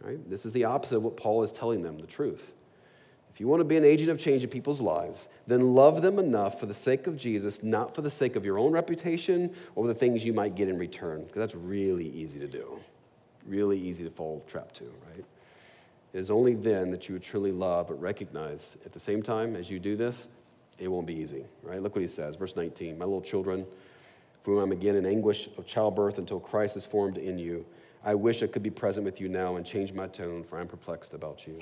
Right? This is the opposite of what Paul is telling them, the truth. If you want to be an agent of change in people's lives, then love them enough for the sake of Jesus, not for the sake of your own reputation or the things you might get in return, because that's really easy to do. Really easy to fall trap to, right? It is only then that you would truly love, but recognize at the same time as you do this, it won't be easy, right? Look what he says, verse 19. My little children, for whom I'm again in anguish of childbirth until Christ is formed in you, I wish I could be present with you now and change my tone, for I'm perplexed about you.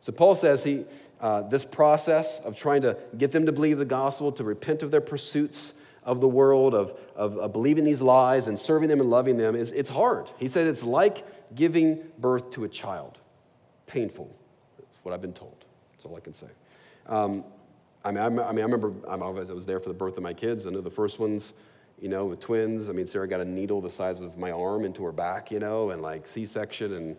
So Paul says he, uh, this process of trying to get them to believe the gospel, to repent of their pursuits of the world, of, of, of believing these lies and serving them and loving them, is it's hard. He said it's like giving birth to a child painful. That's what I've been told. That's all I can say. Um, I, mean, I, I, mean, I remember I was there for the birth of my kids. I know the first ones, you know, with twins. I mean, Sarah got a needle the size of my arm into her back, you know, and like C-section, and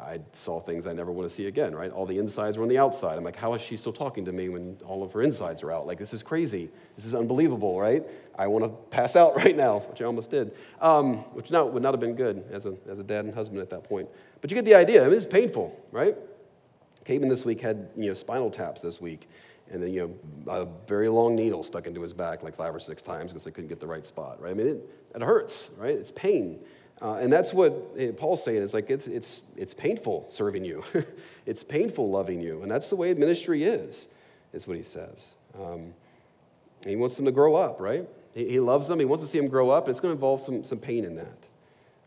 I saw things I never want to see again, right? All the insides were on the outside. I'm like, how is she still talking to me when all of her insides are out? Like, this is crazy. This is unbelievable, right? I want to pass out right now, which I almost did, um, which not, would not have been good as a, as a dad and husband at that point. But you get the idea. I mean, it's painful, right? Caven this week had you know spinal taps this week, and then you know a very long needle stuck into his back like five or six times because they couldn't get the right spot, right? I mean, it, it hurts, right? It's pain. Uh, and that's what eh, Paul's saying. It's like it's, it's, it's painful serving you. it's painful loving you. And that's the way ministry is, is what he says. Um, he wants them to grow up, right? He, he loves them. He wants to see them grow up. And it's going to involve some, some pain in that.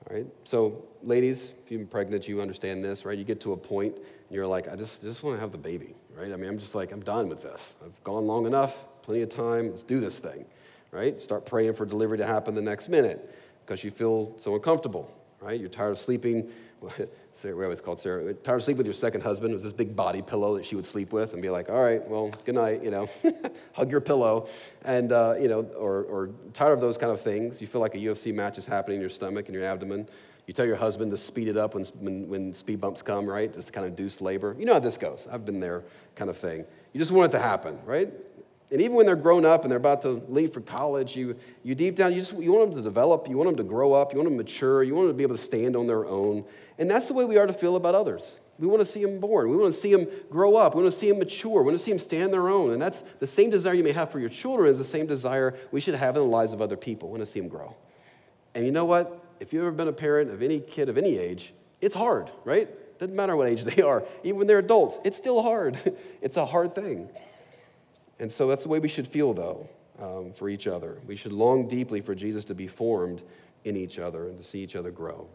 All right? So, ladies, if you've been pregnant, you understand this, right? You get to a point you're like, I just, just want to have the baby, right? I mean, I'm just like, I'm done with this. I've gone long enough, plenty of time, let's do this thing, right? Start praying for delivery to happen the next minute because you feel so uncomfortable, right? You're tired of sleeping Sarah, we always called Sarah, tired of sleeping with your second husband. It was this big body pillow that she would sleep with and be like, all right, well, good night, you know, hug your pillow. And, uh, you know, or, or tired of those kind of things. You feel like a UFC match is happening in your stomach and your abdomen. You tell your husband to speed it up when, when, when speed bumps come, right? Just to kind of induce labor. You know how this goes. I've been there kind of thing. You just want it to happen, right? And even when they're grown up and they're about to leave for college, you, you deep down, you, just, you want them to develop, you want them to grow up, you want them to mature, you want them to be able to stand on their own. And that's the way we are to feel about others. We want to see them born. We want to see them grow up. We want to see them mature. We want to see them stand their own. And that's the same desire you may have for your children is the same desire we should have in the lives of other people. We want to see them grow. And you know what? If you've ever been a parent of any kid of any age, it's hard, right? Doesn't matter what age they are. Even when they're adults, it's still hard. it's a hard thing. And so that's the way we should feel, though, um, for each other. We should long deeply for Jesus to be formed in each other and to see each other grow.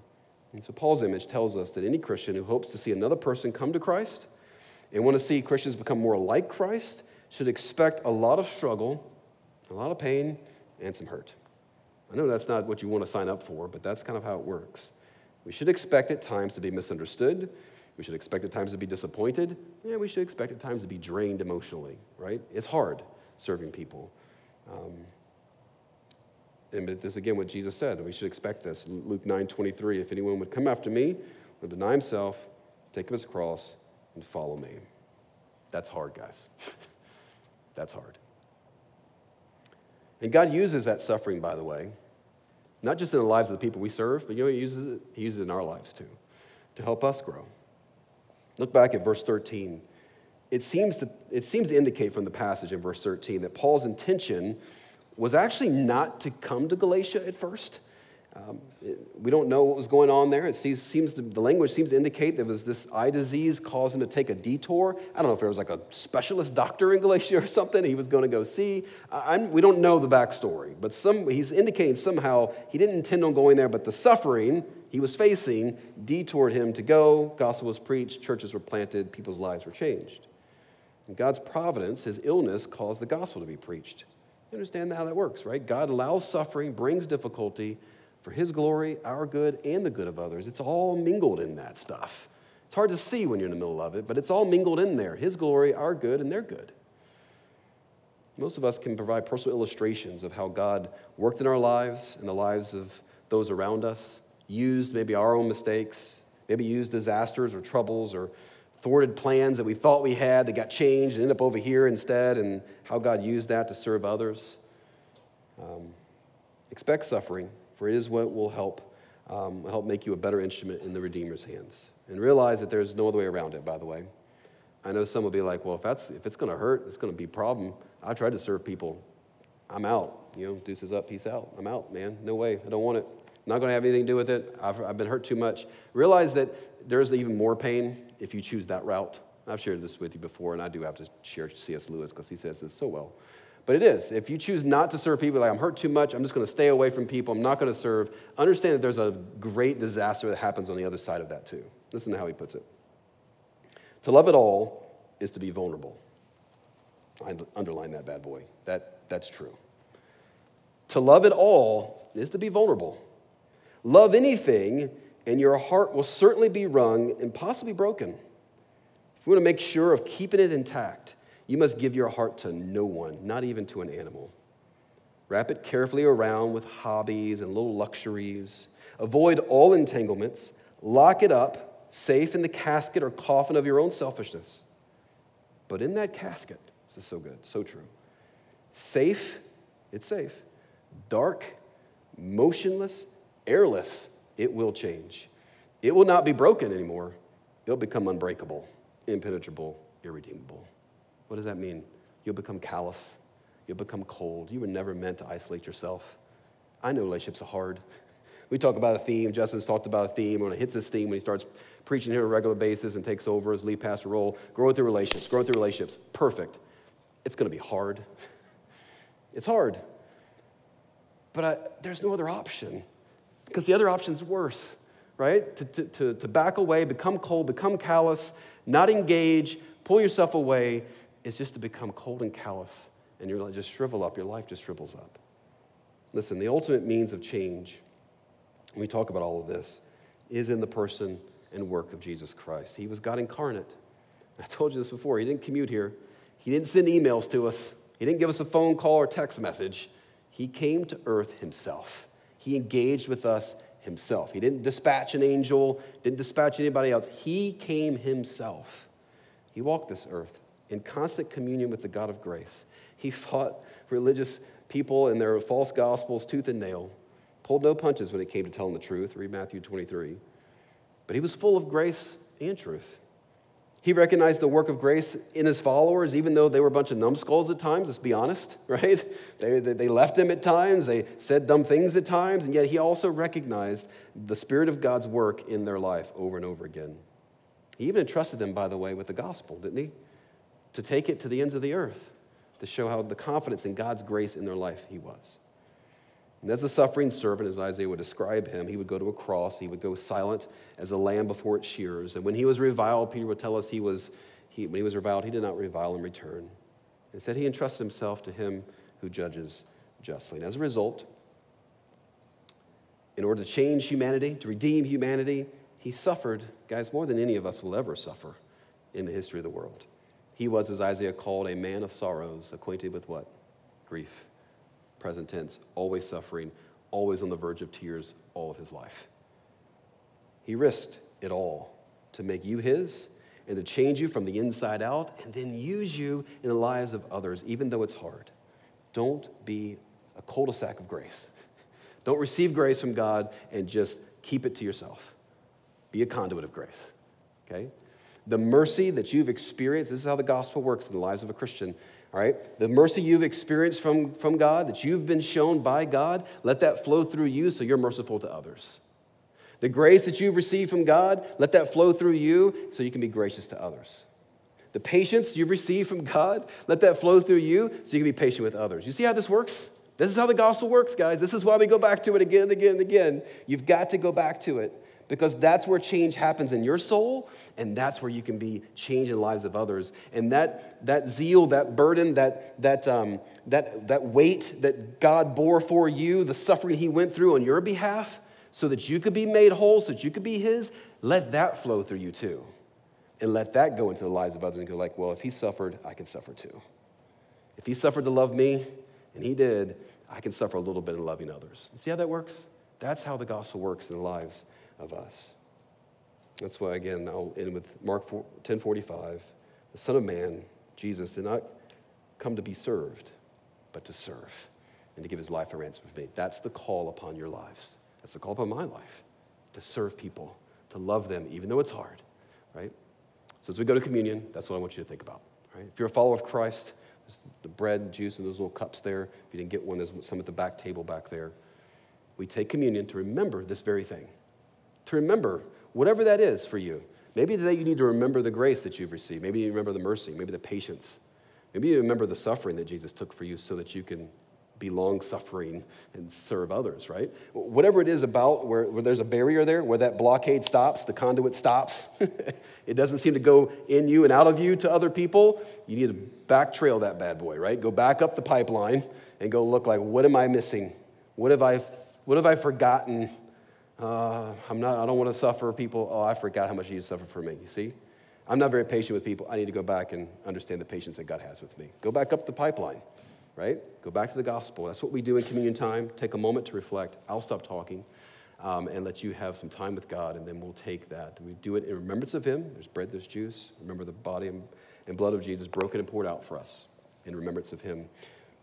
And so Paul's image tells us that any Christian who hopes to see another person come to Christ and want to see Christians become more like Christ should expect a lot of struggle, a lot of pain, and some hurt. I know that's not what you want to sign up for, but that's kind of how it works. We should expect at times to be misunderstood. We should expect at times to be disappointed. And we should expect at times to be drained emotionally, right? It's hard serving people. Um, and this is again what Jesus said. We should expect this. Luke 9 23. If anyone would come after me, would deny himself, take up his cross, and follow me. That's hard, guys. That's hard. And God uses that suffering, by the way, not just in the lives of the people we serve, but you know, He uses it, he uses it in our lives too, to help us grow. Look back at verse 13. It seems, to, it seems to indicate from the passage in verse 13 that Paul's intention was actually not to come to Galatia at first. Um, it, we don't know what was going on there. It seems, seems to, the language seems to indicate there was this eye disease caused him to take a detour. I don't know if there was like a specialist doctor in Galatia or something he was going to go see. we don't know the backstory, but some, he's indicating somehow he didn't intend on going there, but the suffering he was facing detoured him to go. Gospel was preached, churches were planted, people's lives were changed. God's providence, his illness caused the gospel to be preached. You understand how that works, right? God allows suffering, brings difficulty for His glory, our good, and the good of others. It's all mingled in that stuff. It's hard to see when you're in the middle of it, but it's all mingled in there His glory, our good, and their good. Most of us can provide personal illustrations of how God worked in our lives and the lives of those around us, used maybe our own mistakes, maybe used disasters or troubles or thwarted plans that we thought we had that got changed and ended up over here instead, and how God used that to serve others. Um, expect suffering for it is what will help, um, help make you a better instrument in the Redeemer's hands. And realize that there's no other way around it, by the way. I know some will be like, well, if, that's, if it's going to hurt, it's going to be a problem. I tried to serve people. I'm out. You know, deuces up, peace out. I'm out, man. No way. I don't want it. Not going to have anything to do with it. I've, I've been hurt too much. Realize that there's even more pain if you choose that route. I've shared this with you before, and I do have to share C.S. Lewis because he says this so well. But it is. If you choose not to serve people, like I'm hurt too much, I'm just going to stay away from people, I'm not going to serve, understand that there's a great disaster that happens on the other side of that too. Listen to how he puts it. To love it all is to be vulnerable. I underline that bad boy. That, that's true. To love it all is to be vulnerable. Love anything, and your heart will certainly be wrung and possibly broken. If you want to make sure of keeping it intact, you must give your heart to no one, not even to an animal. Wrap it carefully around with hobbies and little luxuries. Avoid all entanglements. Lock it up, safe in the casket or coffin of your own selfishness. But in that casket, this is so good, so true. Safe, it's safe. Dark, motionless, airless, it will change. It will not be broken anymore. It'll become unbreakable, impenetrable, irredeemable. What does that mean? You'll become callous. You'll become cold. You were never meant to isolate yourself. I know relationships are hard. We talk about a theme. Justin's talked about a theme. When it hits this theme, when he starts preaching here on a regular basis and takes over his lead pastor role, growing through relationships, growing through relationships. Perfect. It's going to be hard. It's hard. But I, there's no other option because the other option is worse, right? To, to, to, to back away, become cold, become callous, not engage, pull yourself away, is just to become cold and callous and you're like, just shrivel up. Your life just shrivels up. Listen, the ultimate means of change, when we talk about all of this, is in the person and work of Jesus Christ. He was God incarnate. I told you this before. He didn't commute here, He didn't send emails to us, He didn't give us a phone call or text message. He came to earth Himself. He engaged with us Himself. He didn't dispatch an angel, didn't dispatch anybody else. He came Himself. He walked this earth in constant communion with the God of grace. He fought religious people and their false gospels tooth and nail, pulled no punches when it came to telling the truth. Read Matthew 23. But he was full of grace and truth. He recognized the work of grace in his followers, even though they were a bunch of numbskulls at times, let's be honest, right? They, they left him at times, they said dumb things at times, and yet he also recognized the Spirit of God's work in their life over and over again. He even entrusted them, by the way, with the gospel, didn't he? To take it to the ends of the earth to show how the confidence in God's grace in their life he was. And as a suffering servant, as Isaiah would describe him, he would go to a cross. He would go silent as a lamb before its shears. And when he was reviled, Peter would tell us he was, he, when he was reviled, he did not revile in return. Instead, he entrusted himself to him who judges justly. And as a result, in order to change humanity, to redeem humanity, he suffered, guys, more than any of us will ever suffer in the history of the world. He was, as Isaiah called, a man of sorrows, acquainted with what? Grief present tense, always suffering, always on the verge of tears all of his life. He risked it all to make you his and to change you from the inside out and then use you in the lives of others, even though it's hard. Don't be a cul de sac of grace. Don't receive grace from God and just keep it to yourself. Be a conduit of grace, okay? The mercy that you've experienced, this is how the gospel works in the lives of a Christian. All right? The mercy you've experienced from, from God, that you've been shown by God, let that flow through you so you're merciful to others. The grace that you've received from God, let that flow through you so you can be gracious to others. The patience you've received from God, let that flow through you so you can be patient with others. You see how this works? This is how the gospel works, guys. This is why we go back to it again and again and again. You've got to go back to it because that's where change happens in your soul and that's where you can be changed in the lives of others. And that, that zeal that burden that, that, um, that, that weight that god bore for you the suffering he went through on your behalf so that you could be made whole so that you could be his let that flow through you too. And let that go into the lives of others and go like well if he suffered i can suffer too. If he suffered to love me and he did i can suffer a little bit in loving others. See how that works? That's how the gospel works in the lives of us. That's why, again, I'll end with Mark 10 45. The Son of Man, Jesus, did not come to be served, but to serve and to give his life a ransom for me. That's the call upon your lives. That's the call upon my life to serve people, to love them, even though it's hard, right? So as we go to communion, that's what I want you to think about, right? If you're a follower of Christ, there's the bread, juice, and those little cups there. If you didn't get one, there's some at the back table back there. We take communion to remember this very thing to remember whatever that is for you. Maybe today you need to remember the grace that you've received. Maybe you remember the mercy, maybe the patience. Maybe you remember the suffering that Jesus took for you so that you can be long suffering and serve others, right? Whatever it is about where, where there's a barrier there, where that blockade stops, the conduit stops, it doesn't seem to go in you and out of you to other people, you need to back trail that bad boy, right? Go back up the pipeline and go look like, what am I missing? What have I, what have I forgotten uh, I'm not, I don't want to suffer people. Oh, I forgot how much you suffer for me. You see? I'm not very patient with people. I need to go back and understand the patience that God has with me. Go back up the pipeline, right? Go back to the gospel. That's what we do in communion time. Take a moment to reflect. I'll stop talking um, and let you have some time with God, and then we'll take that. We do it in remembrance of Him. There's bread, there's juice. Remember the body and blood of Jesus broken and poured out for us in remembrance of Him.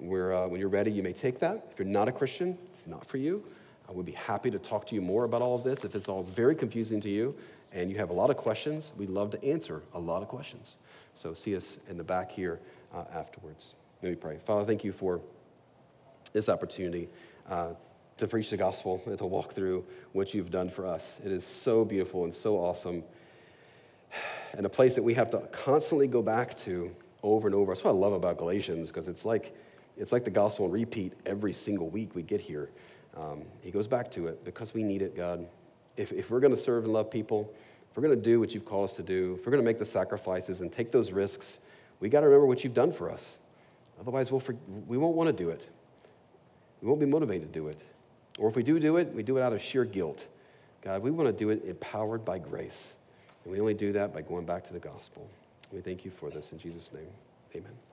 Uh, when you're ready, you may take that. If you're not a Christian, it's not for you. I would be happy to talk to you more about all of this. If this all is very confusing to you and you have a lot of questions, we'd love to answer a lot of questions. So see us in the back here uh, afterwards. Let me pray. Father, thank you for this opportunity uh, to preach the gospel and to walk through what you've done for us. It is so beautiful and so awesome, and a place that we have to constantly go back to over and over. That's what I love about Galatians because it's like it's like the gospel repeat every single week we get here. Um, he goes back to it because we need it, God. If, if we're going to serve and love people, if we're going to do what you've called us to do, if we're going to make the sacrifices and take those risks, we got to remember what you've done for us. Otherwise, we'll we won't want to do it. We won't be motivated to do it. Or if we do do it, we do it out of sheer guilt. God, we want to do it empowered by grace. And we only do that by going back to the gospel. We thank you for this in Jesus' name. Amen.